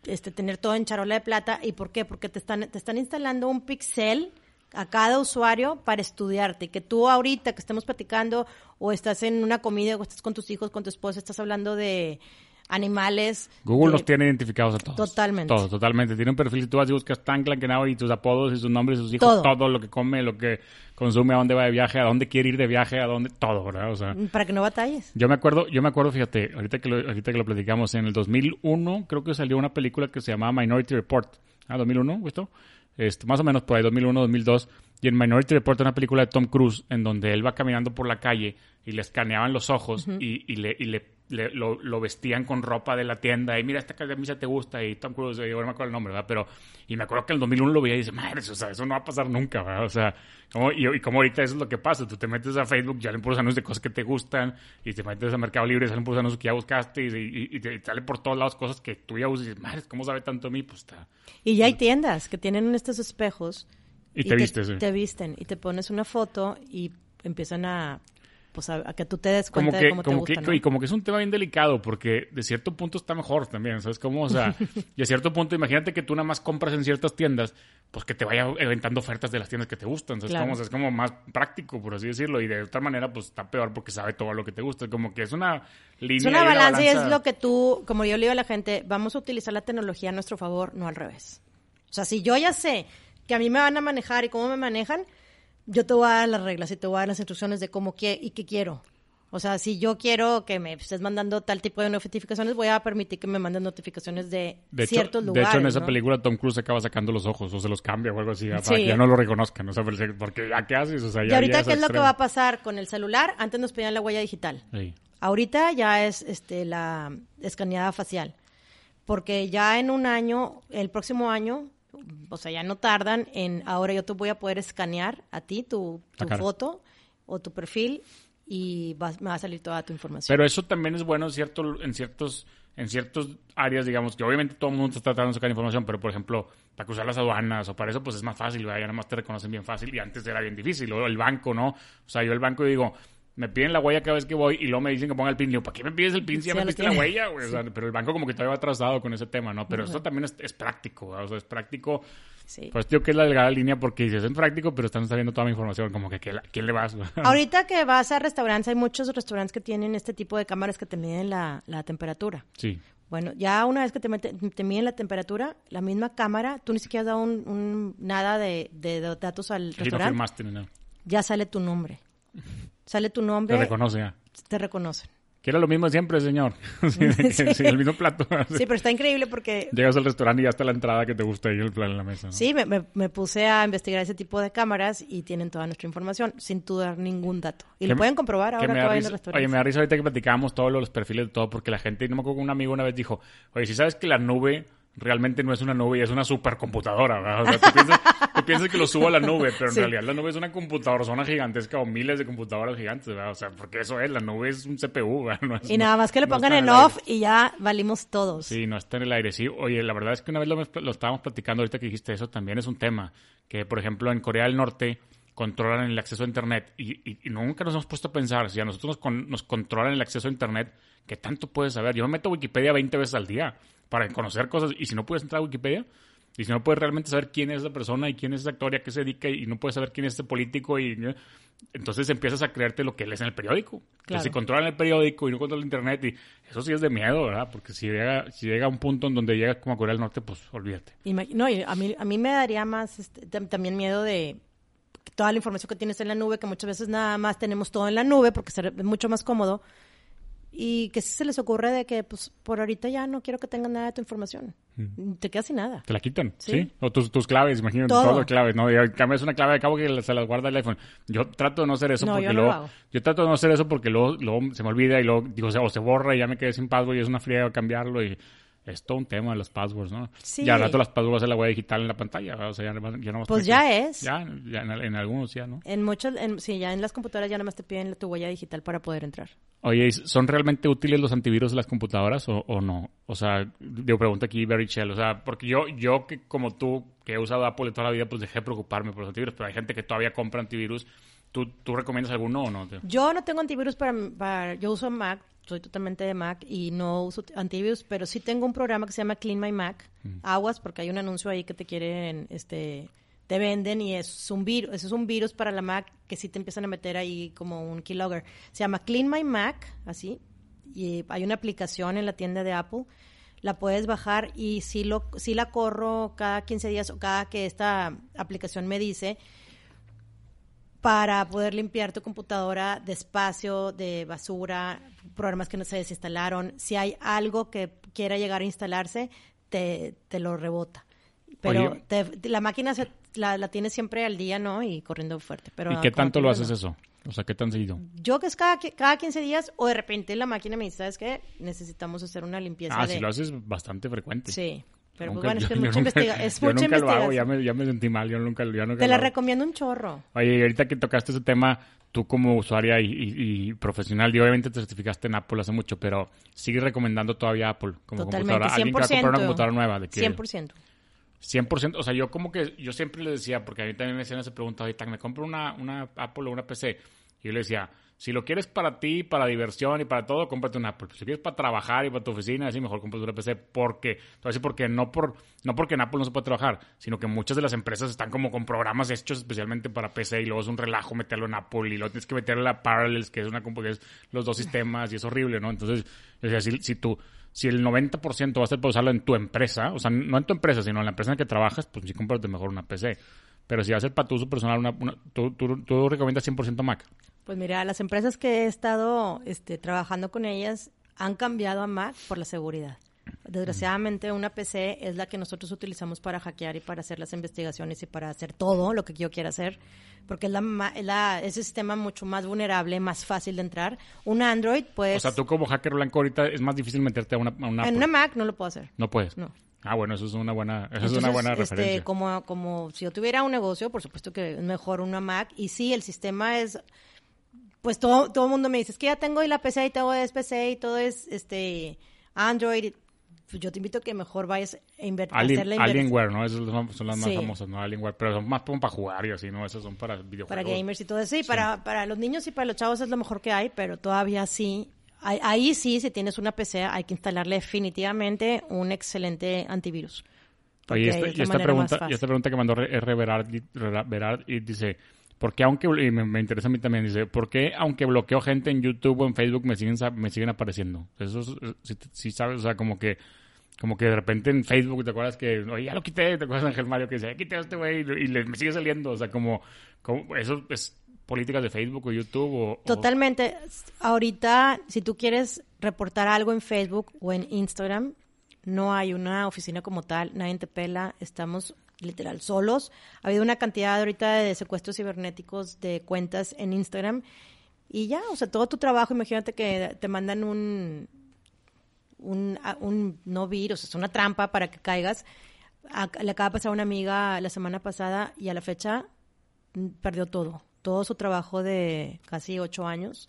este, tener todo en charola de plata. ¿Y por qué? Porque te están, te están instalando un pixel a cada usuario para estudiarte. Que tú ahorita que estemos platicando o estás en una comida o estás con tus hijos, con tu esposa, estás hablando de animales.
Google
de-
los tiene identificados a todos.
Totalmente.
Todos, totalmente. Tiene un perfil. Tú vas y buscas Tan Clankenau y tus apodos y sus nombres y sus hijos,
Todo.
todo. lo que come, lo que consume, a dónde va de viaje, a dónde quiere ir de viaje, a dónde, todo, ¿verdad? O sea,
Para que no batalles.
yo me acuerdo, yo me acuerdo, fíjate, ahorita que lo, ahorita que lo platicamos, en el 2001 creo que salió una película que se llamaba Minority Report. Ah, 2001, ¿visto? Este, más o menos por ahí, 2001, 2002. Y en Minority Report, una película de Tom Cruise, en donde él va caminando por la calle y le escaneaban los ojos y, y le, y le, le- lo, lo vestían con ropa de la tienda. Y mira, esta camisa te gusta. Y Tom Cruise, yo no me acuerdo el nombre, ¿verdad? Pero, y me acuerdo que en el 2001 lo veía y dice, madre, o sea, eso no va a pasar nunca, ¿verdad? O sea, como, y, y como ahorita eso es lo que pasa. Tú te metes a Facebook, ya le puros anuncios de cosas que te gustan. Y te metes a Mercado Libre, salen puros anuncios que ya buscaste. Y, y- y te sale por todos lados cosas que tú ya usas. Y dices, madre, ¿cómo sabe tanto de mí? Pues está.
Y ya hay tiendas que tienen estos espejos.
Y te vistes, sí.
Te visten y te pones una foto y empiezan a, pues a, a que tú te des
como
cuenta
que,
de cómo
como
te gusta,
que,
¿no?
y como que es un tema bien delicado, porque de cierto punto está mejor también, ¿sabes cómo? O sea, y a cierto punto, imagínate que tú nada más compras en ciertas tiendas, pues que te vaya aventando ofertas de las tiendas que te gustan, ¿sabes
Claro.
cómo? O sea, es como más práctico, por así decirlo, y de otra manera, pues está peor porque sabe todo lo que te gusta, como que es una línea.
Es una
y
balanza y es lo que tú, como yo le digo a la gente, vamos a utilizar la tecnología a nuestro favor, no al revés. O sea, si yo ya sé que a mí me van a manejar y cómo me manejan, yo te voy a dar las reglas y te voy a dar las instrucciones de cómo qué y qué quiero. O sea, si yo quiero que me estés mandando tal tipo de notificaciones, voy a permitir que me manden notificaciones de,
De hecho,
ciertos
de
lugares.
hecho, en esa
¿no?
película Tom Cruise acaba sacando los ojos o se los cambia o algo así, para
Sí.
que ya no lo reconozcan, o sea, porque ya qué haces, o sea, ya
Y ahorita,
llegas
¿qué es lo que va a pasar con el celular? Antes nos pedían la huella digital.
Sí.
Ahorita ya es este la escaneada facial. Porque ya en un año, el próximo año, o sea, ya no tardan en ahora yo te voy a poder escanear a ti tu, tu
cara.
foto o tu perfil y vas- me va a salir toda tu información.
Pero eso también es bueno en, cierto, en ciertos en ciertos áreas, digamos, que obviamente todo el mundo está tratando de sacar información, pero por ejemplo, para cruzar las aduanas o para eso, pues es más fácil, ¿verdad? ya nada más te reconocen bien fácil y antes era bien difícil. O el banco, ¿no? O sea, yo el banco digo, me piden la huella cada vez que voy y luego me dicen que ponga el pin. Digo, ¿para qué me pides el pin si ya me
ya
pidiste la huella, güey? O sea, pero el banco como que todavía va atrasado con ese tema, ¿no? Pero eso también es, es práctico, ¿verdad? O sea, es práctico.
Sí.
Pues digo que es la delgada línea porque dices, es práctico, pero están sabiendo toda mi información, como que ¿qué la- ¿quién le vas?
Ahorita que vas a restaurantes, hay muchos restaurantes que tienen este tipo de cámaras que te miden la, la temperatura.
sí.
Bueno, ya una vez que te, mete- te miden la temperatura, la misma cámara, tú ni siquiera has dado un, un- nada de, de datos al
Sí, no
restaurante,
firmaste
ya sale tu nombre. Sale tu nombre,
Te reconoce ya.
te reconocen.
Que era lo mismo siempre, señor. Sí, el mismo plato.
Sí, pero está increíble porque
Llegas al restaurante y ya está la entrada que te gusta y el plan en la mesa. ¿no?
sí, me, me- me puse a investigar ese tipo de cámaras y tienen toda nuestra información sin tú dar ningún dato. Y lo pueden comprobar ahora que vayan
risa-
al restaurante.
Oye, me da risa ahorita que platicábamos todos los perfiles de todo, porque la gente, no me acuerdo un amigo una vez dijo, oye, si sabes que la nube realmente no es una nube es una supercomputadora, ¿verdad? O sea, tú piensas, tú piensas que lo subo a la nube, pero en
Sí.
realidad la nube es una computadora, zona gigantesca o miles de computadoras gigantes, ¿verdad? O sea, porque eso es, la nube es un CPU. No es-
y nada más que le
no
pongan
está
en
aire.
off y ya valimos todos.
Sí, no está en el aire. Sí, oye, la verdad es que una vez lo, lo estábamos platicando ahorita que dijiste eso, también es un tema. Que, por ejemplo, en Corea del Norte controlan el acceso a Internet y, y- y nunca nos hemos puesto a pensar, si a nosotros nos, con- nos controlan el acceso a Internet, ¿qué tanto puedes saber? Yo me meto a Wikipedia 20 veces al día para conocer cosas y si no puedes entrar a Wikipedia y si no puedes realmente saber quién es esa persona y quién es esa actor y a qué se dedica y no puedes saber quién es ese político y entonces empiezas a creerte lo que lees en el periódico. Que si controlan el periódico y no controlan internet y eso sí es de miedo, ¿verdad? Porque si llega, si llega a un punto en donde llega como a Corea del Norte, pues olvídate.
No, y a mí, a mí me daría más este, tam- también miedo de toda la información que tienes en la nube, que muchas veces nada más tenemos todo en la nube porque es mucho más cómodo. Y que si se les ocurre de que, pues, por ahorita ya no quiero que tengan nada de tu información. Te quedas sin nada.
Te la quitan, ¿sí?
Sí.
O tus, tus claves, imagínate,
Todo.
todo claves, ¿no? Y cambias una clave de cabo que se las guarda el iPhone. Yo trato de no hacer eso
No,
porque
yo no
luego...
lo hago.
Yo trato de no hacer eso porque luego, luego se me olvida y luego, digo, o se borra y ya me quedé sin password y es una friega cambiarlo y... Es todo un tema de los passwords, ¿no?
Sí.
Y al rato las passwords es la huella digital en la pantalla, o sea, ya, no- ya no más
Pues ya es.
Ya, ya en, en algunos ya, ¿no?
En muchos, en, sí, ya en las computadoras ya nada más te piden tu huella digital para poder entrar.
Oye, ¿son realmente útiles los antivirus de las computadoras o, o no? O sea, yo pregunto aquí, Barry Shell, o sea, porque yo, yo que como tú, que he usado Apple toda la vida, pues dejé de preocuparme por los antivirus, pero hay gente que todavía compra antivirus. ¿Tú, tú recomiendas alguno o no?
Yo no tengo antivirus para, para- yo uso Mac, soy totalmente de Mac y no uso antivirus, pero sí tengo un programa que se llama Clean My Mac. Aguas, porque hay un anuncio ahí que te quieren, este, te venden y es un virus, eso es un virus para la Mac que sí te empiezan a meter ahí como un keylogger. Se llama Clean My Mac, así, y hay una aplicación en la tienda de Apple. La puedes bajar y sí, lo, sí la corro cada 15 días o cada que esta aplicación me dice para poder limpiar tu computadora de espacio, de basura, programas que no se desinstalaron. Si hay algo que quiera llegar a instalarse, te, te lo rebota. Pero
Oye.
te- la máquina se- la, la tienes siempre al día, ¿no? Y corriendo fuerte. Pero
¿Y qué tanto lo haces
no.
eso? O sea, ¿qué tan seguido?
Yo que es cada, cada 15 días o de repente la máquina me dice, ¿sabes qué? Necesitamos hacer una limpieza
Ah,
de...
sí lo haces bastante frecuente.
Sí. Pero pues
Nunca-
bueno, es que es
yo
mucha,
nunca-
investiga- es
yo
mucha
nunca lo hago,
investigación.
ya me, ya me sentí mal, yo nunca, yo nunca
Te la recomiendo un chorro.
Oye, y ahorita que tocaste ese tema, tú como usuaria y, y- y profesional, y obviamente te certificaste en Apple hace mucho, pero sigues recomendando todavía Apple como
Totalmente,
computadora. Alguien que va a
100%.
comprar una computadora nueva, de que
100%.
100%, o sea, yo como que, yo siempre le decía, porque a mí también me hacían esa pregunta, ahorita me compro una, una Apple o una PC, y yo le decía, si lo quieres para ti, para diversión y para todo, cómprate una Apple. Si quieres para trabajar y para tu oficina, así mejor cómprate una PC. Porque, a decir porque no por, no porque en Apple no se puede trabajar, sino que muchas de las empresas están como con programas hechos especialmente para PC y luego es un relajo meterlo en Apple y luego tienes que meterle la Parallels, que es una que es los dos sistemas y es horrible, ¿no? Entonces, o sea, si, si tú, si el 90% va a ser para usarlo en tu empresa, o sea, no en tu empresa, sino en la empresa en la que trabajas, pues sí cómprate mejor una PC. Pero si va a ser para tu uso personal, una, una- tú, tú, tú recomiendas 100% Mac.
Pues mira, las empresas que he estado este, trabajando con ellas han cambiado a Mac por la seguridad. Desgraciadamente una PC es la que nosotros utilizamos para hackear y para hacer las investigaciones y para hacer todo lo que yo quiera hacer, porque es, la, es, la- es el sistema mucho más vulnerable, más fácil de entrar. Un Android, pues,
O sea, tú como hacker blanco ahorita es más difícil meterte a una, a una
en una Mac no lo puedo hacer.
No puedes.
No.
Ah, bueno, eso es una buena, eso es una buena
este,
referencia.
Como, como si yo tuviera un negocio, por supuesto que es mejor una Mac. Y sí, el sistema es, pues todo todo el mundo me dice, es que ya tengo y la PC y todo es PC y todo es este Android. Pues yo te invito a que mejor vayas a invertir.
Alien-
hacer la
Alienware, ¿no? Esas son las más
Sí.
famosas, ¿no? Alienware. Pero son más para jugar y así, ¿no? Esas son para videojuegos.
para gamers y todo eso. Sí, Para, para los niños y para los chavos es lo mejor que hay, pero todavía sí. Ahí, ahí sí, si tienes una PC, hay que instalarle definitivamente un excelente antivirus.
Oye, esta, y esta pregunta, y esta pregunta que mandó R. Berard, Berard- Berard, y dice, ¿por qué aunque, y me, interesa a mí también, dice, ¿por qué aunque bloqueo gente en YouTube o en Facebook me siguen, me siguen apareciendo? Eso es- sí, sí sabes, o sea, como que, como que de repente en Facebook, ¿te acuerdas que, oye, ya lo quité? ¿Te acuerdas de Ángel Mario que dice, ya quité a este güey? Y, le, me sigue saliendo, o sea, como, como, eso es políticas de Facebook o YouTube o-
Totalmente. Ahorita, si tú quieres reportar algo en Facebook o en Instagram, no hay una oficina como tal, nadie te pela, estamos literal solos. Ha habido una cantidad ahorita de secuestros cibernéticos de cuentas en Instagram y ya, o sea, todo tu trabajo, imagínate que te mandan un, un, un no virus, es una trampa para que caigas. A- le acaba de pasar a una amiga la semana pasada y a la fecha mm, perdió todo, todo su trabajo de casi ocho años.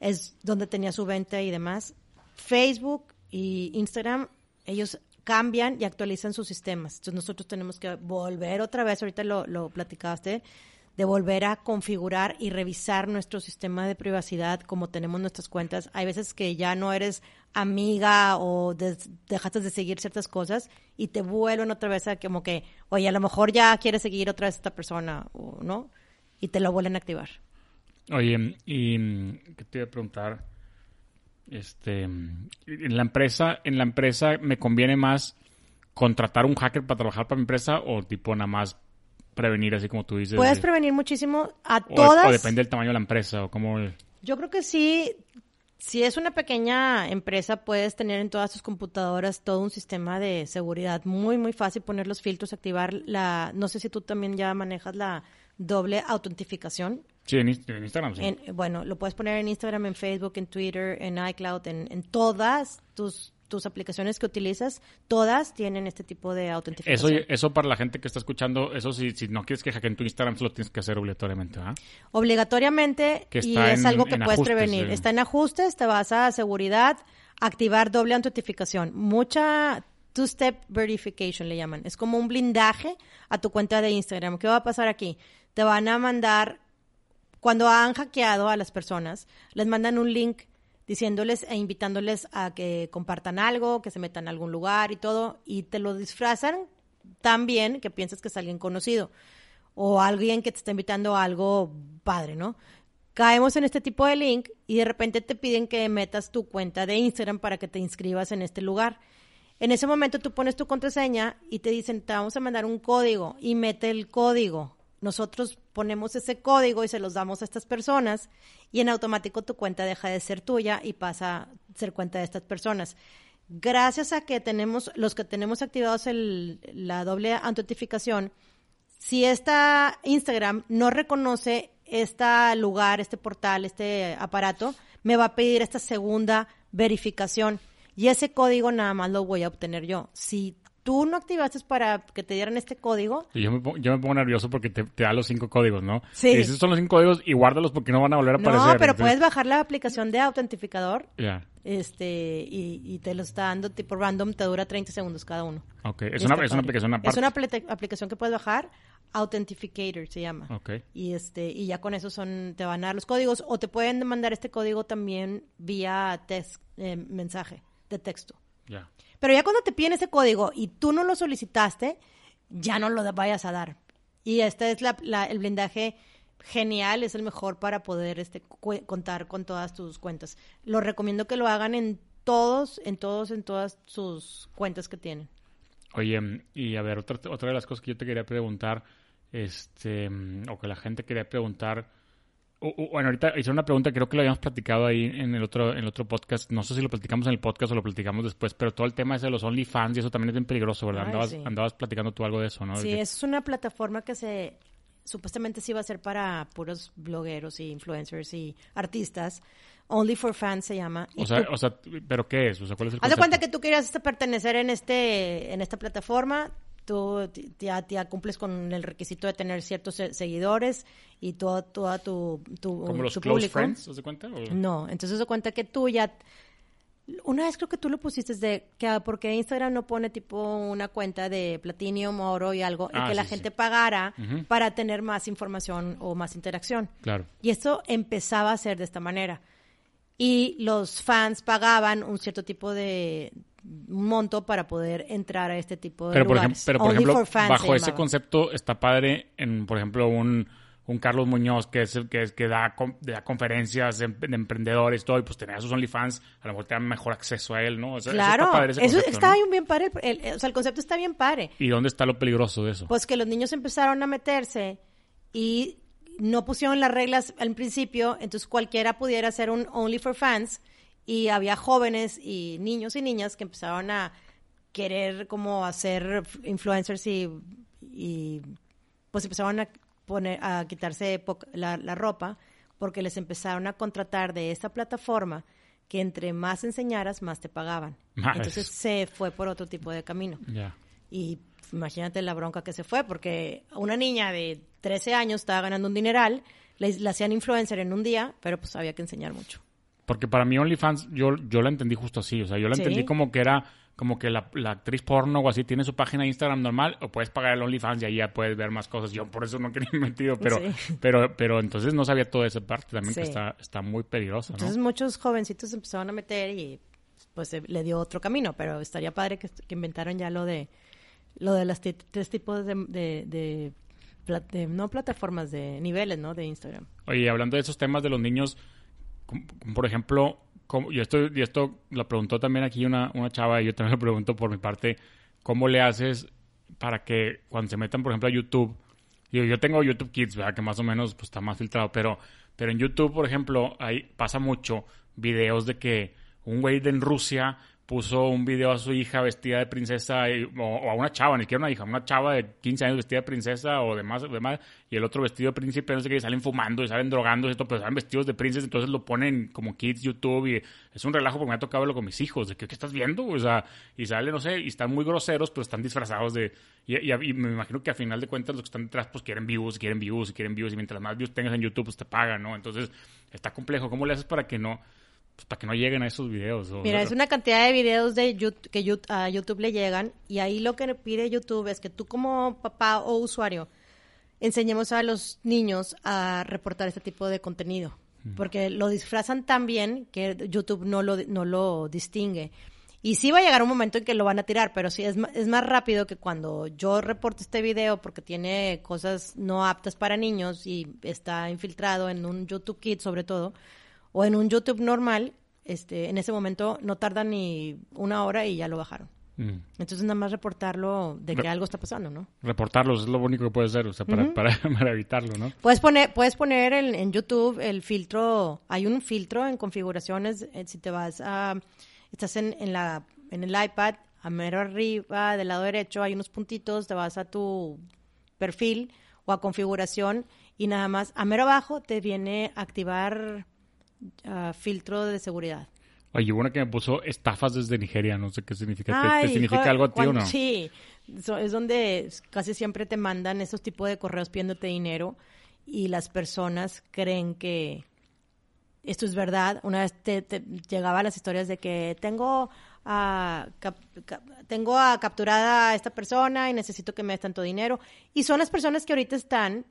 Es donde tenía su venta y demás. Facebook y Instagram, ellos cambian y actualizan sus sistemas. Entonces nosotros tenemos que volver otra vez, ahorita lo, lo platicaste, de volver a configurar y revisar nuestro sistema de privacidad como tenemos nuestras cuentas. Hay veces que ya no eres amiga o des- dejaste de seguir ciertas cosas y te vuelven otra vez a como que, oye, a lo mejor ya quieres seguir otra vez a esta persona, o ¿no? Y te lo vuelven a activar.
Oye, y te iba a preguntar, este, en la empresa, en la empresa me conviene más contratar un hacker para trabajar para mi empresa o tipo nada más prevenir así como tú dices.
Puedes
de-
prevenir muchísimo a
o,
todas.
o depende del tamaño de la empresa o cómo.
Yo creo que sí, si es una pequeña empresa, puedes tener en todas tus computadoras todo un sistema de seguridad muy, muy fácil, poner los filtros, activar la, no sé si tú también ya manejas la doble autentificación.
Sí, en, Instagram, sí.
En, bueno, lo puedes poner en Instagram, en Facebook, en Twitter, en iCloud, en, en todas tus tus aplicaciones que utilizas, todas tienen este tipo de autentificación.
Eso, eso para la gente que está escuchando, eso si, si no quieres que hackeen tu Instagram, lo tienes que hacer obligatoriamente, ¿ah?
Obligatoriamente, y es algo que puedes prevenir. Está en ajustes, te vas a seguridad, activar doble autentificación. Mucha two-step verification le llaman. Es como un blindaje a tu cuenta de Instagram. ¿Qué va a pasar aquí? Te van a mandar, cuando han hackeado a las personas, les mandan un link diciéndoles e invitándoles a que compartan algo, que se metan a algún lugar y todo, y te lo disfrazan tan bien que piensas que es alguien conocido o alguien que te está invitando a algo padre, ¿no? Caemos en este tipo de link y de repente te piden que metas tu cuenta de Instagram para que te inscribas en este lugar. En ese momento tú pones tu contraseña y te dicen, te vamos a mandar un código y mete el código nosotros ponemos ese código y se los damos a estas personas y en automático tu cuenta deja de ser tuya y pasa a ser cuenta de estas personas. Gracias a que tenemos, los que tenemos activados el, la doble autentificación, si esta Instagram no reconoce este lugar, este portal, este aparato, me va a pedir esta segunda verificación. Y ese código nada más lo voy a obtener yo. Si tú no activaste para que te dieran este código.
yo, me pongo, nervioso porque te, da los cinco códigos, ¿no? Sí. Y esos son los cinco códigos y guárdalos porque no van a volver a aparecer.
No, pero puedes bajar la aplicación de autentificador. Ya. Este, y, te lo está dando tipo random, te dura 30 segundos cada uno.
Ok, es, una, es una, aplicación aparte.
Es una aplicación que puedes bajar. Authentificator se llama. Ok. Y este, y ya con eso son, te van a dar los códigos, o te pueden mandar este código también vía text, eh, mensaje de texto. Ya. Pero ya cuando te piden ese código y tú no lo solicitaste, ya no lo vayas a dar. Y este es el blindaje genial, es el mejor para poder este, contar con todas tus cuentas. Lo recomiendo que lo hagan en todos, en todos, en todas sus cuentas que tienen.
Oye, y a ver, otra, otra de las cosas que yo te quería preguntar, este, o que la gente quería preguntar, bueno, ahorita hice una pregunta, creo que lo habíamos platicado ahí en el otro en el otro podcast. No sé si lo platicamos en el podcast o lo platicamos después, pero todo el tema ese de los OnlyFans y eso también es bien peligroso, ¿verdad? andabas, andabas platicando tú algo de eso, ¿no?
Sí, es una plataforma que se supuestamente sí va a ser para puros blogueros y influencers y artistas. Only for Fans se llama.
O sea, o sea, ¿pero qué es? O sea, ¿cuál es el
Haz de cuenta que tú quieras pertenecer en este en esta plataforma, tú ya, ya, cumples con el requisito de tener ciertos seguidores y toda, toda tu, tu
¿Como los close friends, ¿se cuenta?
No, entonces se cuenta que tú ya... Una vez creo que tú lo pusiste de que porque Instagram no pone tipo una cuenta de Platinum, oro y algo, y ah, que la gente pagara para tener más información o más interacción. Claro. Y esto empezaba a ser de esta manera. Y los fans pagaban un cierto tipo de, un monto para poder entrar a este tipo de
pero
lugares.
pero por ejemplo, bajo ese concepto está padre en, por ejemplo, un, un Carlos Muñoz que es el que, es, que da, da conferencias de, emprendedores y todo, y pues tener a sus OnlyFans, a lo mejor te dan mejor acceso a él, ¿no?
claro, eso está, bien, bien padre, o sea, el concepto está bien padre.
¿Y dónde está lo peligroso de eso?
Pues que los niños empezaron a meterse y no pusieron las reglas al principio, entonces cualquiera pudiera ser un Only for Fans y había jóvenes y niños y niñas que empezaron a querer como hacer influencers y, y pues empezaron a poner a quitarse la, ropa porque les empezaron a contratar de esa plataforma que entre más enseñaras más te pagaban. Entonces se fue por otro tipo de camino. Y imagínate la bronca que se fue porque una niña de 13 años estaba ganando un dineral, le, la hacían influencer en un día, pero pues había que enseñar mucho.
Porque para mí OnlyFans, yo, yo la entendí justo así. O sea, yo la entendí como que era como que la, actriz porno o así tiene su página de Instagram normal o puedes pagar el OnlyFans y ahí ya puedes ver más cosas. Yo por eso no quería metido, pero, pero, pero entonces no sabía toda esa parte también que está, está muy peligrosa.
Entonces muchos jovencitos empezaron a meter y pues le dio otro camino, pero estaría padre que, inventaron ya lo de lo de las tres tipos de, de, de, no plataformas de niveles, ¿no? De Instagram.
Oye, hablando de esos temas de los niños, por ejemplo, y esto, y esto lo preguntó también aquí una, una chava y yo también lo pregunto por mi parte, ¿cómo le haces para que cuando se metan, por ejemplo, a YouTube, yo, yo tengo YouTube Kids, ¿verdad? Que más o menos pues, está más filtrado, pero, pero en YouTube, por ejemplo, ahí pasa mucho videos de que un güey de en Rusia puso un video a su hija vestida de princesa y- o, a una chava, ni siquiera una hija, una chava de 15 años vestida de princesa o de más, de más y el otro vestido de príncipe, no sé qué, y salen fumando y salen drogando y pero salen vestidos de princesa, entonces lo ponen como kids YouTube y es un relajo porque me ha tocado verlo con mis hijos, de que, ¿qué estás viendo? O sea, y sale, no sé, y están muy groseros, pero están disfrazados de... Y, y- y me imagino que a final de cuentas los que están detrás pues quieren views, quieren views, quieren views y mientras más views tengas en YouTube pues te pagan, ¿no? Entonces está complejo. ¿Cómo le haces para que no... pues, para que no lleguen a esos videos? O-
Mira, es una cantidad de videos de YouTube, que Yu- a YouTube le llegan y ahí lo que pide YouTube es que tú como papá o usuario enseñemos a los niños a reportar este tipo de contenido. Porque lo disfrazan tan bien que YouTube no lo, no lo distingue. Y sí va a llegar un momento en que lo van a tirar, pero sí es, es más rápido que cuando yo reporto este video porque tiene cosas no aptas para niños y está infiltrado en un YouTube Kids sobre todo, o en un YouTube normal, este, en ese momento no tarda ni una hora y ya lo bajaron.
Mm.
Entonces nada más reportarlo de que
Re-
algo está pasando, ¿no?
Reportarlos es lo único que puede hacer, o sea, para, para, para evitarlo, ¿no?
Puedes poner, puedes poner en, en YouTube el filtro, hay un filtro en configuraciones, eh, si te vas a, estás en, en la, en el iPad, a mero arriba, del lado derecho, hay unos puntitos, te vas a tu perfil o a configuración y nada más, a mero abajo te viene activar filtro de seguridad.
Oye, hubo una que me puso estafas desde Nigeria, no sé qué significa. ¿Te- ¿Te,
Ay,
significa algo a ti o no?
Sí, So- es donde casi siempre te mandan esos tipos de correos pidiéndote dinero y las personas creen que esto es verdad. Una vez te, te llegaba las historias de que tengo a, cap- cap- tengo a capturada a esta persona y necesito que me des tanto dinero. Y son las personas que ahorita están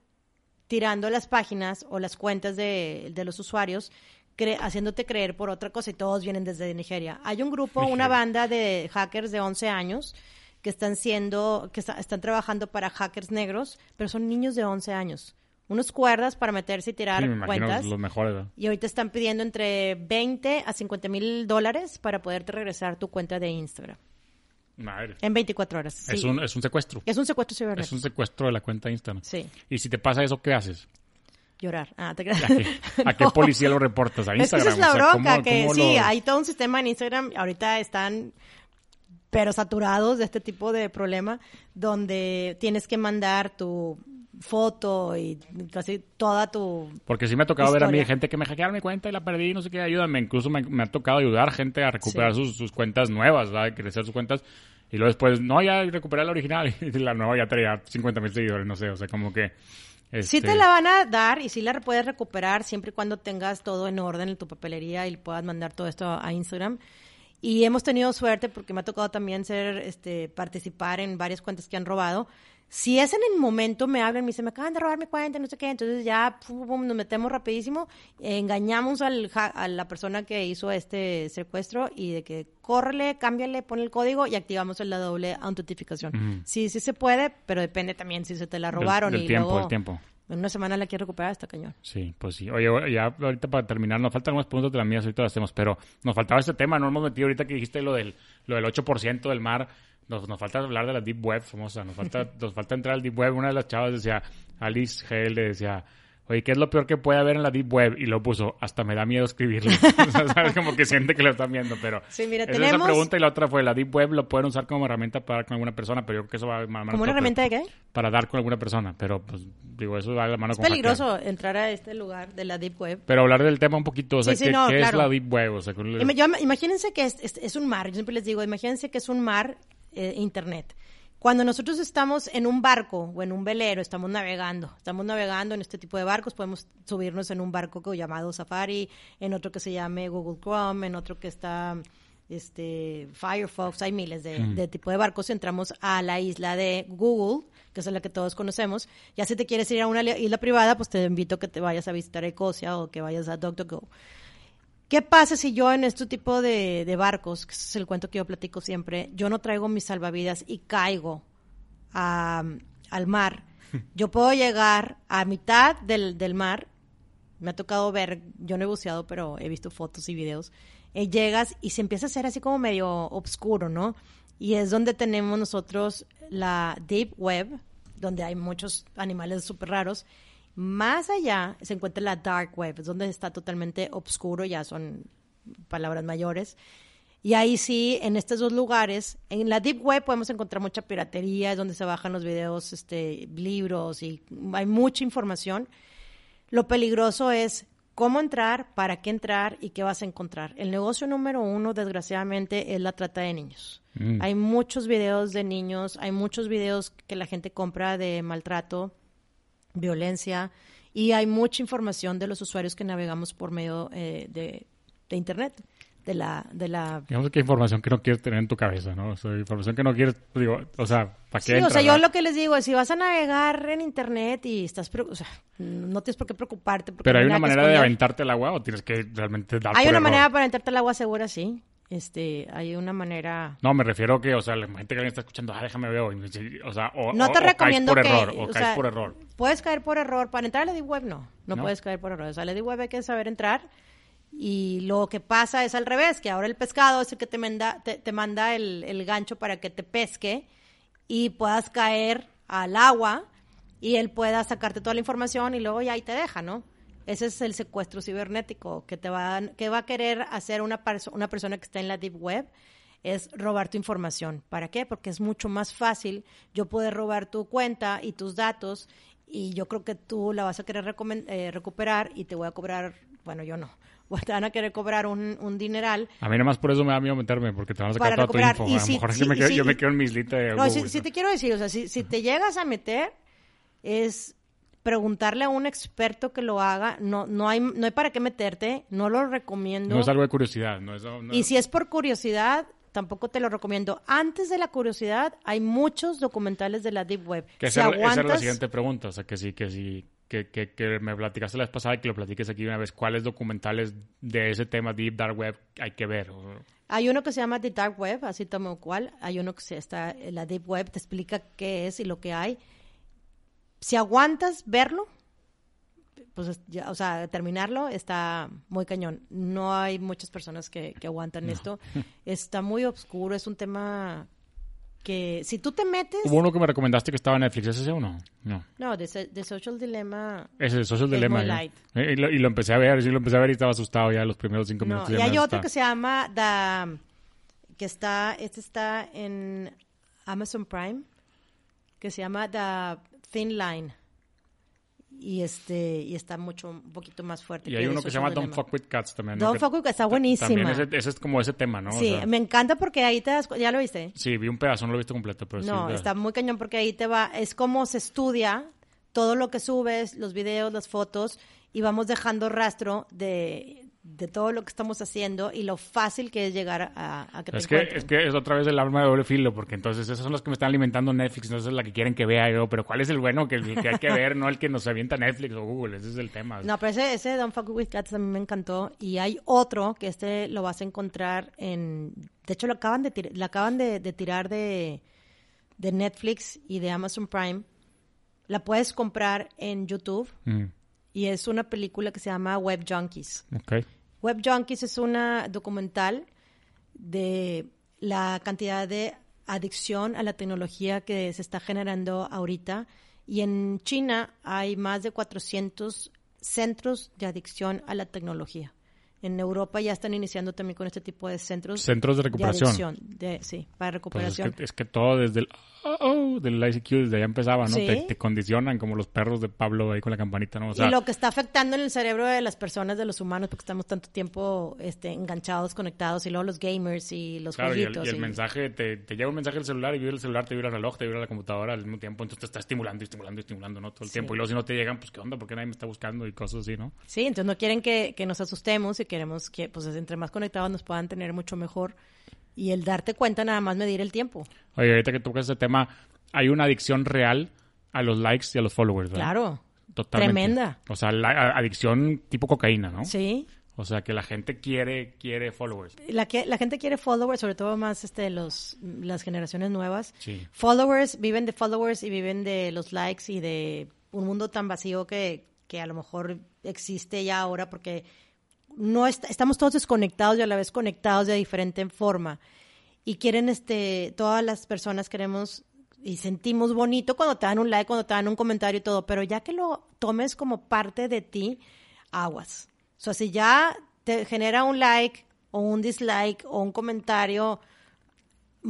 tirando las páginas o las cuentas de, de los usuarios, cre- haciéndote creer por otra cosa y todos vienen desde Nigeria. Hay un grupo, una banda de hackers de 11 años que están siendo, que está- están trabajando para hackers negros, pero son niños de 11 años. Unos cuerdas para meterse y tirar
Sí, me
cuentas.
los mejores.
Y ahorita están pidiendo entre 20 a 50 mil dólares para poderte regresar tu cuenta de Instagram.
Madre.
En 24 horas. sí.
Es, un, es un secuestro.
Es un secuestro
Es
cibernético.
un secuestro de la cuenta de Instagram.
Sí,
Y si te pasa eso, ¿qué haces?
llorar. Ah, te creas.
¿A qué, a qué policía lo reportas? ¿A
Es que
Instagram?
esa es la
O sea,
bronca,
¿cómo-
que
cómo
sí,
lo-
hay todo un sistema en Instagram, ahorita están pero saturados de este tipo de problema, donde tienes que mandar tu foto y casi toda tu...
Porque sí me ha tocado ver a mí gente que me hackearon mi cuenta y la perdí, no sé qué, ayúdame. Incluso me, me ha tocado ayudar gente a recuperar sus, sus cuentas nuevas, ¿verdad? Crecer sus cuentas. Y luego después, no, ya recuperé la original y la nueva ya traía 50 mil seguidores, no sé, o sea, como que...
Sí
este,
te la van a dar y sí la puedes recuperar siempre y cuando tengas todo en orden en tu papelería y puedas mandar todo esto a Instagram. Y hemos tenido suerte porque me ha tocado también ser, este, participar en varias cuentas que han robado. Si es en el momento, me hablan, me dicen, me acaban de robar mi cuenta, no sé qué, entonces ya pum, pum, nos metemos rapidísimo, engañamos al, a la persona que hizo este secuestro y de que córrele, cámbiale, pon el código y activamos la doble autentificación. Sí, sí se puede, pero depende también si se te la
del-
robaron
del
y
tiempo,
luego
del tiempo.
en una semana la quiero recuperar, está cañón.
Sí, pues sí. Oye, ya ahorita para terminar, nos faltan algunos puntos de las mías, ahorita lo hacemos, pero nos faltaba este tema, no hemos metido ahorita que dijiste lo del, lo del 8% del mar, nos, nos falta hablar de la Deep Web famosa, nos falta, nos falta entrar al Deep Web, una de las chavas decía, Alice Hale le decía, oye, ¿qué es lo peor que puede haber en la Deep Web? Y lo puso, hasta me da miedo escribirlo. O sea, ¿sabes? Como que siente que lo están viendo, pero...
Sí, mira,
esa es esa pregunta y la otra fue, la Deep Web lo pueden usar como herramienta para dar con alguna persona, pero yo creo que eso va a mano
¿Como una herramienta de qué?
Para dar con alguna persona, pero pues digo, eso va a la mano
Es
con hackear.
peligroso entrar a este lugar de la Deep Web.
Pero hablar del tema un poquito, o sea,
Sí, sí,
¿qué,
no,
qué es la Deep Web? O sea,
yo- imagínense que es, es- es un mar, yo siempre les digo, imagínense que es un mar eh, internet. Cuando nosotros estamos en un barco o en un velero, estamos navegando, estamos navegando en este tipo de barcos, podemos subirnos en un barco co- llamado Safari, en otro que se llame Google Chrome, en otro que está este Firefox, hay miles de, de tipo de barcos, entramos a la isla de Google, que es la que todos conocemos. Ya si te quieres ir a una isla privada, pues te invito a que te vayas a visitar Ecosia o que vayas a DuckDuckGo. ¿Qué pasa si yo en este tipo de, de barcos, que ese es el cuento que yo platico siempre, yo no traigo mis salvavidas y caigo a- al mar? Yo puedo llegar a mitad del, del mar, me ha tocado ver, yo no he buceado, pero he visto fotos y videos, eh, llegas y se empieza a hacer así como medio oscuro, ¿no? Y es donde tenemos nosotros la Deep Web, donde hay muchos animales súper raros. Más allá se encuentra la Dark Web, es donde está totalmente oscuro, ya son palabras mayores. Y ahí sí, en estos dos lugares, en la Deep Web podemos encontrar mucha piratería, es donde se bajan los videos, este, libros y hay mucha información. Lo peligroso es cómo entrar, para qué entrar y qué vas a encontrar. El negocio número uno, desgraciadamente, es la trata de niños.
Mm.
Hay muchos videos de niños, hay muchos videos que la gente compra de maltrato, violencia, y hay mucha información de los usuarios que navegamos por medio eh, de, de Internet. De la, de la
Digamos que información que no quieres tener en tu cabeza, ¿no? O sea, información que no quieres, digo, o sea, ¿para qué
Sí, o sea, yo
no?
lo que les digo es, si vas a navegar en internet y estás, o sea, no tienes por qué preocuparte. porque
Pero hay una manera de aventarte el agua o tienes que realmente dar
Hay
por
una
error?
manera para entrarte al agua segura, sí. Este, hay una manera...
No, me refiero que, o sea, la gente que alguien está escuchando, ah, déjame ver, o sea, o,
No te
o
recomiendo
por
que...
error, o,
o
caes
sea,
por error.
Puedes caer por error. Para entrar a la Web, no. No,
¿No?
puedes caer por error. O sea, la Web hay que saber entrar. Y lo que pasa es al revés, que ahora el pescado es el que te manda, te, te manda el, el gancho para que te pesque y puedas caer al agua y él pueda sacarte toda la información y luego ya ahí te deja, ¿no? Ese es el secuestro cibernético que te va, a- que va a querer hacer una, perso- una persona que está en la deep web es robar tu información. ¿Para qué? Porque es mucho más fácil yo poder robar tu cuenta y tus datos y yo creo que tú la vas a querer eh, recuperar y te voy a cobrar, bueno, yo no, te van a querer cobrar un, un dineral.
A mí nada más por eso me da miedo meterme, porque te van a sacar toda tu info.
Y
a lo
si-
mejor me quedo- yo me quedo en mi islita de
No,
Google,
si, si te quiero decir, o sea, si, si te llegas a meter, es preguntarle a un experto que lo haga, no, no, hay, no hay para qué meterte, no lo recomiendo.
No es algo de curiosidad, no es... no-
Y si es por curiosidad, tampoco te lo recomiendo. Antes de la curiosidad, hay muchos documentales de la Deep Web.
Que
si
esa, esa era la siguiente pregunta, o sea, que sí, que sí, que, que, que me platicaste la vez pasada y que lo platiques aquí una vez, ¿cuáles documentales de ese tema Deep Dark Web hay que ver?
Hay uno que se llama The Dark Web, así como cual. Hay uno que se está, la Deep Web te explica qué es y lo que hay. Si aguantas verlo, pues, ya, o sea, terminarlo está muy cañón. No hay muchas personas que, que aguantan esto. Está muy oscuro, es un tema que si tú te metes...
Hubo uno que me recomendaste que estaba en Netflix, ¿es ese o no? No.
No, So- de Social Dilemma.
Ese es Social Dilemma. ¿no?
light.
Eh, Y lo, y lo empecé a ver, sí, lo empecé a ver y estaba asustado ya los primeros cinco
No,
minutos.
y
ya me
hay otro que se llama The, que está, este está en Amazon Prime, que se llama The Thin Line. Y este, y está mucho, un poquito más fuerte.
Y hay uno que se llama Don't. Fuck With Cats también. ¿no?
Don't Fuck With Cats, está buenísima.
También ese, ese es como ese tema, ¿no? O
Sí,
sea,
me encanta porque ahí te das, ¿ya lo viste?
sí, vi un pedazo, no lo he visto completo, pero sí.
No,
de-
está muy cañón porque ahí te va, es como se estudia todo lo que subes, los videos, las fotos, y vamos dejando rastro de, de todo lo que estamos haciendo y lo fácil que es llegar a, a que te
Es que,
encuentren.
es que es otra vez el arma de doble filo, porque entonces esos son los que me están alimentando Netflix, no es la que quieren que vea yo, pero ¿cuál es el bueno que, que hay que ver, no el que nos avienta Netflix o Google? Ese es el tema.
No, pero ese, ese Don't Fuck With Cats a mí me encantó. Y hay otro que este lo vas a encontrar en... De hecho, lo acaban de, tir- lo acaban de, de tirar de, de Netflix y de Amazon Prime. La puedes comprar en YouTube
Mm,
y es una película que se llama Web Junkies.
ok.
Web Junkies es una documental de la cantidad de adicción a la tecnología que se está generando ahorita. Y en China hay más de 400 centros de adicción a la tecnología. En Europa ya están iniciando también con este tipo de centros.
Centros de recuperación.
adicción, de- sí, para
Pues es,
recuperación.
que, es que todo desde el oh, oh, del ICQ desde allá empezaba, ¿no?
Sí.
Te, te condicionan como los perros de Pablo ahí con la campanita, ¿no? O sea,
y lo que está afectando en el cerebro de las personas, de los humanos, porque estamos tanto tiempo este, enganchados, conectados, y luego los gamers y los
Claro, y el,
jueguitos.
y el
y-
mensaje, te, te llega un mensaje del celular y vibra el celular, te vibra el reloj, te vibra la computadora al mismo tiempo, entonces te está estimulando, estimulando, estimulando, ¿no? Todo el
Sí.
tiempo. Y luego si no te llegan, pues ¿qué onda? ¿Por qué nadie me está buscando? Y cosas así, ¿no?
Sí, entonces no quieren que, que nos asustemos y queremos que, pues, entre más conectados nos puedan tener mucho mejor. Y el darte cuenta, nada más medir el tiempo.
Oye, ahorita que tocas ese tema, hay una adicción real a los likes y a los followers, ¿verdad?
Claro.
Totalmente.
Tremenda.
O sea, la adicción tipo cocaína, ¿no?
Sí.
O sea, que la gente quiere, quiere followers.
La, que, la gente quiere followers, sobre todo más este, los, las generaciones nuevas.
Sí.
Followers, viven de followers y viven de los likes y de un mundo tan vacío que, que a lo mejor existe ya ahora porque no est- estamos todos desconectados y a la vez conectados de diferente forma. Y quieren, este, todas las personas queremos y sentimos bonito cuando te dan un like, cuando te dan un comentario y todo, pero ya que lo tomes como parte de ti, aguas. O sea, si ya te genera un like o un dislike o un comentario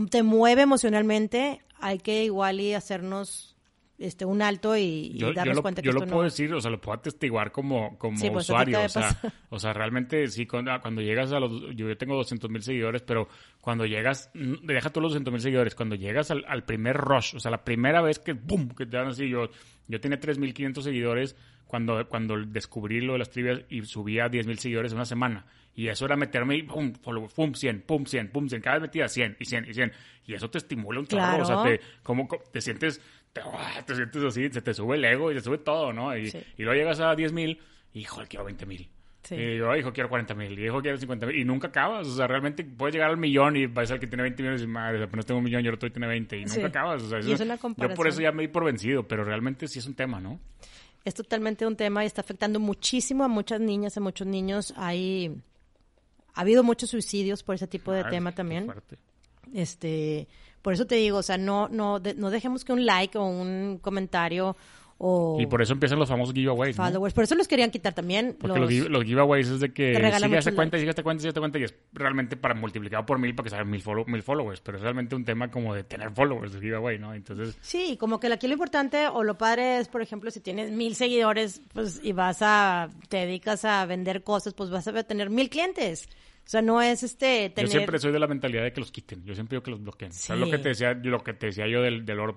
te mueve emocionalmente, hay que igual y hacernos este un alto y,
yo,
darnos
lo,
cuenta que
yo
esto
lo puedo decir, o sea, lo puedo atestiguar como, como
Sí, pues,
usuario. O sea, o sea, realmente sí, cuando, cuando llegas a los... Yo, yo tengo 200 mil seguidores, pero cuando llegas... mm, Deja todos los 200 mil seguidores. Cuando llegas al, al primer rush, o sea, la primera vez que... ¡Bum! Que te dan así. Yo, yo tenía 3.500 seguidores cuando, cuando descubrí lo de las trivias y subía a 10.000 seguidores en una semana. Y eso era meterme y pum, follow, pum, 100, pum, 100, pum, 100. Cada vez metía 100 y 100 y 100. Y eso te estimula un chorro. O sea, te, como, co- te sientes... Te, ¡ah! te sientes así, se te sube el ego y te sube todo, ¿no? Y,
Sí.
y luego llegas a 10.000 y, hijo, quiero 20.000.
Sí.
Y yo, hijo, quiero 40.000. Y hijo, quiero 50.000. Y nunca acabas. O sea, realmente puedes llegar al millón y vas al que tiene 20 millones y madre, apenas tengo un millón y el otro tiene 20. Y nunca
Sí.
acabas. O sea,
Y es una
yo por eso ya me di por vencido, pero realmente sí es un tema, ¿no?
es totalmente un tema y está afectando muchísimo a muchas niñas, a muchos niños. Hay, ha habido muchos suicidios por ese tipo de
Ay,
tema también.
fuerte.
Este, por eso te digo, o sea, no, no, de- no dejemos que un like o un comentario o
Y por eso empiezan los famosos giveaways, ¿no?
followers, por eso los querían quitar también.
Porque
los-
los, los giveaways es de que sigue esta cuenta, sigue esta cuenta, sigue esta cuenta y es realmente para multiplicado por mil para que salgan mil, follow- mil followers. Pero es realmente un tema como de tener followers de giveaway, ¿no? Entonces,
Sí, como que aquí lo importante o lo padre es, por ejemplo, si tienes mil seguidores, pues y vas a, te dedicas a vender cosas, pues vas a tener mil clientes. O sea, no es este tener.
Yo siempre soy de la mentalidad de que los quiten. Yo siempre digo que los bloqueen. O sea,
Sí.
lo que te decía, lo que te decía yo del, del oro,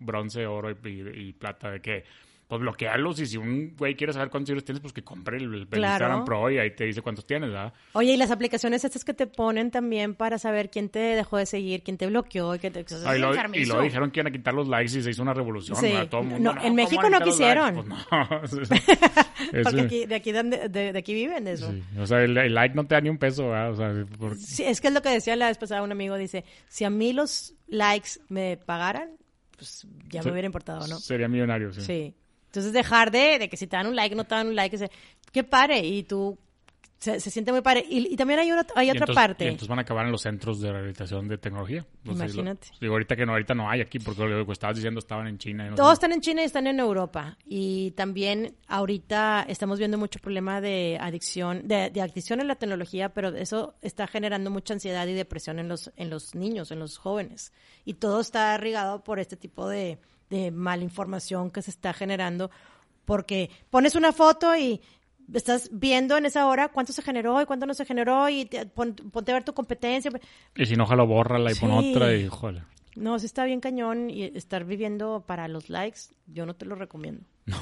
bronce, oro y, y- y plata, de que pues bloquearlos y si un güey quiere saber cuántos seguidores tienes, pues que compre el, el
Claro.
Instagram Pro y ahí te dice cuántos tienes, ¿verdad?
Oye, y las aplicaciones estas que te ponen también para saber quién te dejó de seguir, quién te bloqueó y que te.
Ah, y, lo, y
enfermizo.
lo dijeron que iban a quitar los likes y se hizo una revolución.
Sí.
¿verdad? Todo el mundo,
No, en
¿cómo
México no
likes? Pues no.
Porque aquí, de, aquí, de, de- de aquí viven de eso.
sí. O sea, el, el like no te da ni un peso, ¿verdad? O sea,
Sí, es que es lo que decía la vez pasada un amigo, dice, si a mí los likes me pagaran, pues ya me hubiera importado, ¿no?
sería millonario, sí.
Sí. Entonces dejar de, de que si te dan un like, no te dan un like, que, que pare y tú se, se siente muy padre. Y, y también hay, una, hay
Y
otra
entonces-
parte.
Y entonces van a acabar en los centros de rehabilitación de tecnología. Pues, lo-
Imagínate.
digo, ahorita que no, ahorita no hay aquí, porque lo que estabas diciendo estaban en China. y no
Todos
sé.
están en China y están en Europa. Y también ahorita estamos viendo mucho problema de adicción, de, de adicción en la tecnología, pero eso está generando mucha ansiedad y depresión en los, en los niños, en los jóvenes. Y todo está irrigado por este tipo de, de malinformación que se está generando, porque pones una foto y estás viendo en esa hora cuánto se generó y cuánto no se generó y te- pon- ponte a ver tu competencia.
Y si no, jalo, bórrala y pon otra y joder.
No, sí está bien cañón y estar viviendo para los likes, yo no te lo recomiendo.
No.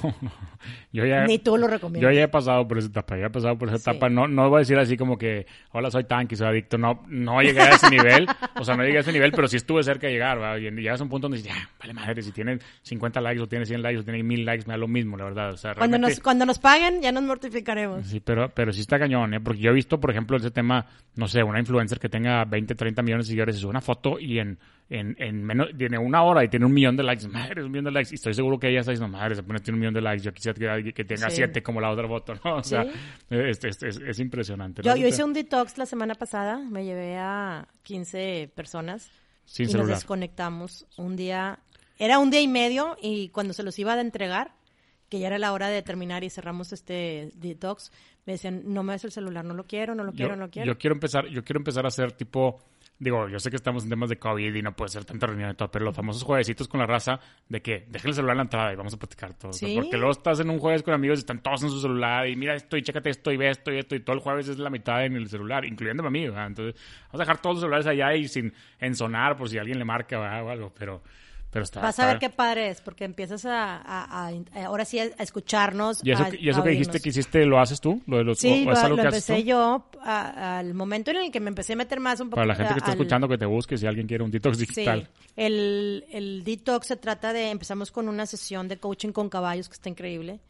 Yo ya,
Ni tú lo recomiendas.
Yo ya he pasado por esa etapa, ya he pasado por esa
Sí.
etapa. No, no voy a decir así como que, hola, soy tanque, soy adicto. No, no llegué a ese nivel. O sea, no llegué a ese nivel, pero sí estuve cerca de llegar, ¿verdad? Y llegas a un punto donde dices, ya, vale madre, si tienen 50 likes o tienen 100 likes o tienen 1000 likes, me da lo mismo, la verdad. O sea,
Cuando
realmente-
nos, cuando nos paguen, ya nos mortificaremos.
Sí, pero, pero sí está cañón, ¿eh? Porque yo he visto, por ejemplo, ese tema, no sé, una influencer que tenga 20, 30 millones de seguidores y sube una foto y en, en, en menos, tiene una hora y tiene un millón de likes. Madre, un millón de likes. Y estoy seguro que ella está diciendo, madre, se pone tiene un millón de likes. Yo quisiera que, que tenga
Sí.
siete como la otra foto, ¿no? O sea,
Sí.
es, es, es, es impresionante.
Yo, hice un detox la semana pasada, me llevé a 15 personas
Sin
y
celular.
nos desconectamos un día, era un día y medio y cuando se los iba a entregar, que ya era la hora de terminar y cerramos este detox, me decían, no me des el celular, no lo quiero, no lo quiero,
yo,
no lo quiero.
yo quiero empezar, yo quiero empezar a hacer tipo, digo, yo sé que estamos en temas de COVID y no puede ser tanta reunión y todo, pero los famosos jueguecitos con la raza de que dejen el celular en la entrada y vamos a platicar todo.
Sí.
porque luego estás en un jueves con amigos y están todos en su celular y mira esto y chécate esto y ve esto y esto y todo el jueves es la mitad en el celular, incluyéndome a mí, ¿verdad? Entonces, vamos a dejar todos los celulares allá y sin en sonar por si alguien le marca ¿verdad? o algo, pero, pero está.
Vas a ver qué padre es, porque empiezas a, a- a- a- ahora sí a, escucharnos.
¿Y eso,
a-
que- y eso que dijiste que hiciste, lo haces tú? ¿Lo de los,
Sí,
o- o es
lo,
algo
lo
que haces
empecé
tú?
yo al momento en el que me empecé a meter más un poco.
Para la gente que está
al-
escuchando, que te busque si alguien quiere un detox
Sí,
digital.
el, el detox se trata de, empezamos con una sesión de coaching con caballos que está increíble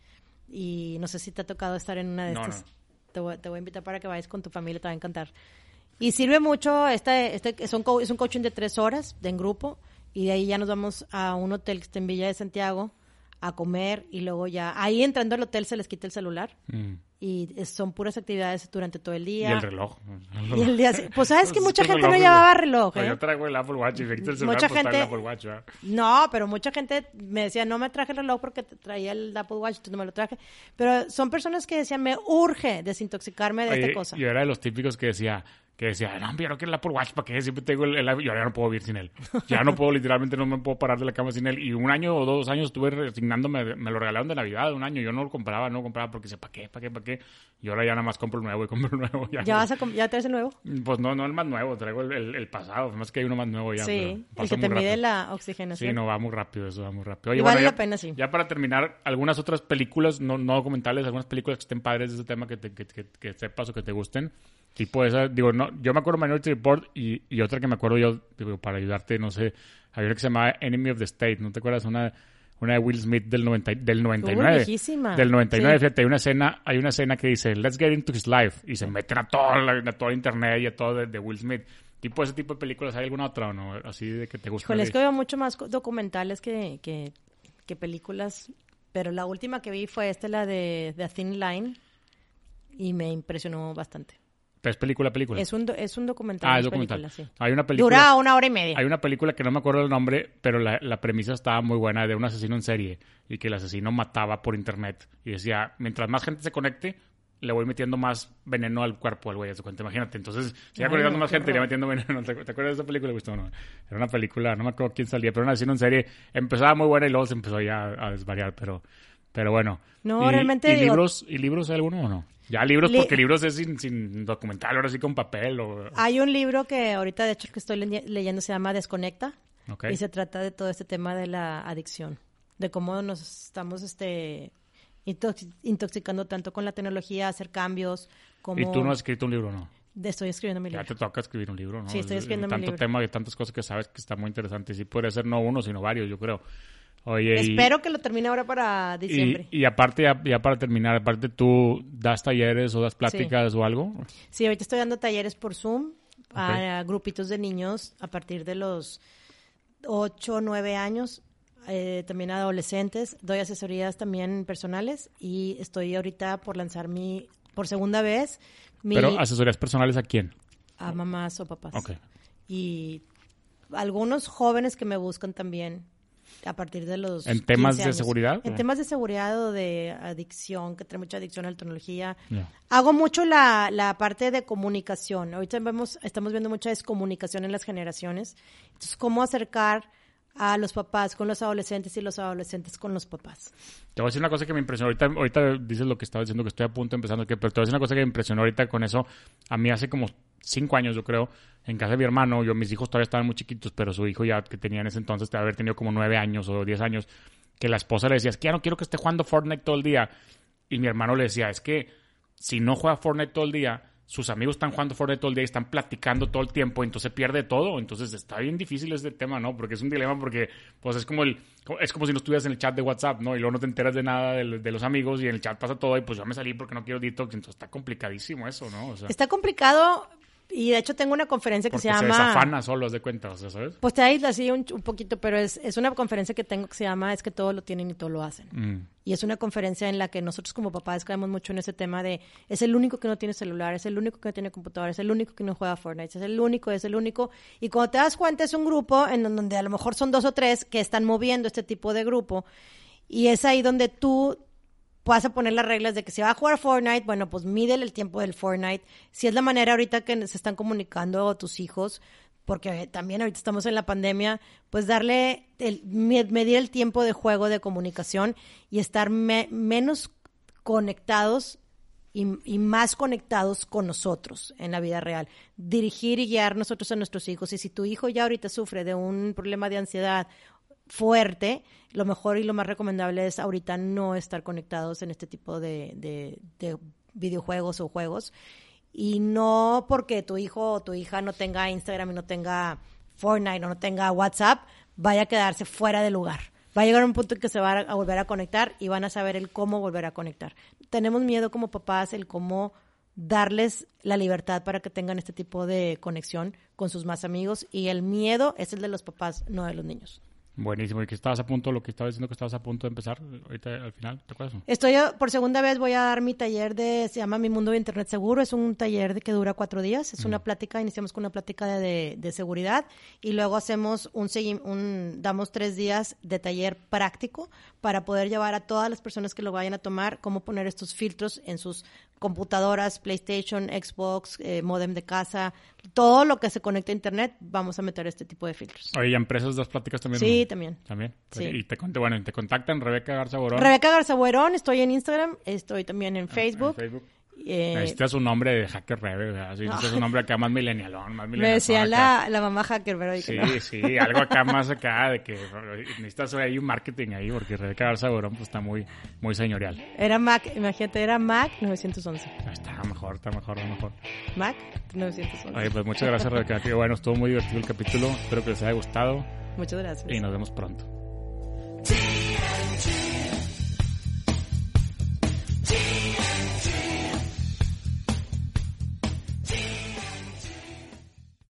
y no sé si te ha tocado estar en una de
No,
estas.
no.
Te, voy, te voy a invitar para que vayas con tu familia, te va a encantar. Y sirve mucho, este, este, son co- es un coaching de tres horas de en grupo y de ahí ya nos vamos a un hotel que está en Villa de Santiago a comer y luego ya, ahí entrando al hotel se les quita el celular
Mm.
y son puras actividades durante todo el día.
Y el reloj.
Y el día- pues sabes que mucha gente no llevaba reloj,
Pues
¿eh?
Yo traigo el Apple Watch y Víctor el celular
Mucha
pues, el
gente-
Apple Watch, ¿verdad?
No, pero mucha gente me decía, no me traje el reloj porque traía el Apple Watch, entonces no me lo traje. Pero son personas que decían, me urge desintoxicarme de
Oye,
esta cosa.
Yo era de los típicos que decía, que decía, no, yo no quiero el Apple Watch, ¿para qué? Siempre tengo el, el- Yo ya no puedo vivir sin él. Ya no puedo, literalmente no me puedo parar de la cama sin él. Y un año o dos años estuve resignándome, me lo regalaron de Navidad, un año. Yo no lo compraba, no lo compraba porque decía, ¿para qué? ¿Para qué? ¿Para qué? Y ahora ya nada más compro el nuevo y compro el nuevo. Ya,
¿Ya vas a ya traes el nuevo?
Pues no, no el más nuevo, traigo el, el- el pasado. Más que hay uno más nuevo ya.
sí, el que te mide
rápido.
la oxigenación.
Sí, no, va muy rápido, eso va muy rápido. Oye,
Y vale la pena, sí.
Ya para terminar, algunas otras películas, no, no documentales, algunas películas que estén padres de ese tema que, te, que, que- que sepas o que te gusten. Tipo esa, digo, no, yo me acuerdo de Minority Report y, y otra que me acuerdo yo, digo, para ayudarte, no sé, había una que se llamaba Enemy of the State, ¿no te acuerdas? Una, una de Will Smith del, 90, y- del 99.
viejísima.
Del 99,
Sí.
fíjate, hay una escena, hay una escena que dice, let's get into his life, y se meten a todo, la- a todo internet y a todo de, de Will Smith. Tipo ese tipo de películas, ¿hay alguna otra o no? Así de que te gusta.
Híjole, es que veo mucho más documentales que, que, que películas, pero la última que vi fue esta, la de The Thin Line, y me impresionó bastante.
¿Es película, película?
Es un, do- es un documental.
ah, es documental.
sí.
Hay una película.
Dura una hora y media.
Hay una película que no me acuerdo el nombre, pero la, la premisa estaba muy buena de un asesino en serie y que el asesino mataba por internet y decía, mientras más gente se conecte, le voy metiendo más veneno al cuerpo al güey, imagínate. Entonces, sigue conectando
no,
más gente,
horror.
metiendo veneno. ¿Te, te acuerdas de esa película, Gustavo? No, era una película, no me acuerdo quién salía, pero un asesino en serie empezaba muy buena y luego se empezó ya a desvariar, pero, pero bueno.
No,
¿Y-
realmente
¿Y
digo-
libros, ¿y libros hay alguno o no? Ya libros,
Li-
porque libros es sin, sin documental, ahora sí con papel o...
Hay un libro que ahorita, de hecho, el que estoy le- leyendo se llama Desconecta. Y se trata de todo este tema de la adicción. De cómo nos estamos este, intox- intoxicando tanto con la tecnología, hacer cambios. Como...
¿Y tú no has escrito un libro, no?
de- Estoy escribiendo mi
Ya
libro.
te toca escribir un libro, ¿no?
Sí, estoy
Es-
escribiendo mi
Tanto
libro.
tema y tantas cosas que sabes que está muy interesante. Sí, puede ser no uno, sino varios, yo creo. Oye, y-
Espero que lo termine ahora para diciembre.
y, y aparte, ya, ya para terminar, aparte tú das talleres o das pláticas o algo.
Sí, ahorita estoy dando talleres por Zoom a grupitos de niños a partir de los 8 o 9 años, eh, también a adolescentes. Doy asesorías también personales y estoy ahorita por lanzar mi, por segunda vez, mi,
Pero asesorías personales a quién?
a mamás o papás.
Ok.
Y algunos jóvenes que me buscan también a partir de los
¿En temas
15
de seguridad?
En temas de seguridad o de adicción, que trae mucha adicción a la tecnología. Hago mucho la, la parte de comunicación. Ahorita vemos, estamos viendo mucha descomunicación en las generaciones. Entonces, cómo acercar a los papás con los adolescentes y los adolescentes con los papás.
Te voy a decir una cosa que me impresionó. Ahorita, ahorita dices lo que estaba diciendo, que estoy a punto de empezando, que, pero te voy a decir una cosa que me impresionó ahorita con eso. A mí hace como cinco años, yo creo, en casa de mi hermano, yo, mis hijos todavía estaban muy chiquitos, pero su hijo ya que tenía en ese entonces, de haber tenido como nueve años o diez años, que la esposa le decía, es que no quiero que esté jugando Fortnite todo el día. Y mi hermano le decía, es que si no juega Fortnite todo el día, sus amigos están jugando Fortnite todo el día están platicando todo el tiempo, entonces pierde todo. Entonces está bien difícil este tema, ¿no? Porque es un dilema porque pues es como el es como si no estuvieras en el chat de WhatsApp, ¿no? Y luego no te enteras de nada de, de los amigos y en el chat pasa todo y pues yo me salí porque no quiero detox, entonces está complicadísimo eso, ¿no? O sea,
Está complicado y de hecho tengo una conferencia que
porque
se
se,
llama...
desafana solo, haz de cuenta, o sea, ¿sabes?
Pues te aísla así un, un poquito, pero es, es una conferencia que tengo que se llama Es que todo lo tienen y todo lo hacen.
Mm.
Y es una conferencia en la que nosotros como papás caemos mucho en ese tema de es el único que no tiene celular, es el único que no tiene computadora, es el único que no juega Fortnite, es el único, es el único. Y cuando te das cuenta es un grupo en donde a lo mejor son dos o tres que están moviendo este tipo de grupo. Y es ahí donde tú vas a poner las reglas de que si va a jugar Fortnite, bueno, pues mídele el tiempo del Fortnite. Si es la manera ahorita que se están comunicando tus hijos, porque también ahorita estamos en la pandemia, pues darle, el, me- medir el tiempo de juego, de comunicación y estar me- menos conectados y, y más conectados con nosotros en la vida real. Dirigir y guiar nosotros a nuestros hijos. Y si tu hijo ya ahorita sufre de un problema de ansiedad fuerte, lo mejor y lo más recomendable es ahorita no estar conectados en este tipo de, de- de videojuegos o juegos. Y no porque tu hijo o tu hija no tenga Instagram y no tenga Fortnite o no tenga WhatsApp, vaya a quedarse fuera de lugar. Va a llegar un punto en que se va a volver a conectar y van a saber el cómo volver a conectar. Tenemos miedo como papás el cómo darles la libertad para que tengan este tipo de conexión con sus más amigos y el miedo es el de los papás, no de los niños.
Buenísimo. ¿Y que estabas a punto, lo que estabas diciendo que estabas a punto de empezar ahorita al final? ¿Te acuerdas?
Estoy eh, por segunda vez voy a dar mi taller de, se llama Mi Mundo de Internet Seguro. Es un taller de que dura cuatro días. Es una plática, iniciamos con una plática de, de, seguridad y luego hacemos un, un, damos tres días de taller práctico para poder llevar a todas las personas que lo vayan a tomar cómo poner estos filtros en sus computadoras, PlayStation, Xbox, eh, modem de casa, todo lo que se conecta a Internet, vamos a meter este tipo de filtros.
Oye, ¿y empresas das pláticas también?
Sí, también.
También. Y te bueno, te contactan Rebeca Garza Borón.
Rebeca Garza Borón, estoy en Instagram, estoy también en Facebook.
En Facebook. Eh, necesitas un nombre de hacker rebel, necesitas un nombre acá más milenialón, más milenialón.
Me decía la, la, mamá hacker, pero...
Sí, sí, algo acá más acá de que necesitas ahí un marketing ahí, porque Rebeca Garza Borón pues, está muy, muy señorial.
Era Mac, imagínate, era Mac 911.
Está mejor, está mejor, está mejor.
Mac 911.
Oye, pues muchas gracias Rebeca, bueno, estuvo muy divertido el capítulo, espero que les haya gustado.
Muchas gracias.
Y nos vemos pronto. TNT. TNT.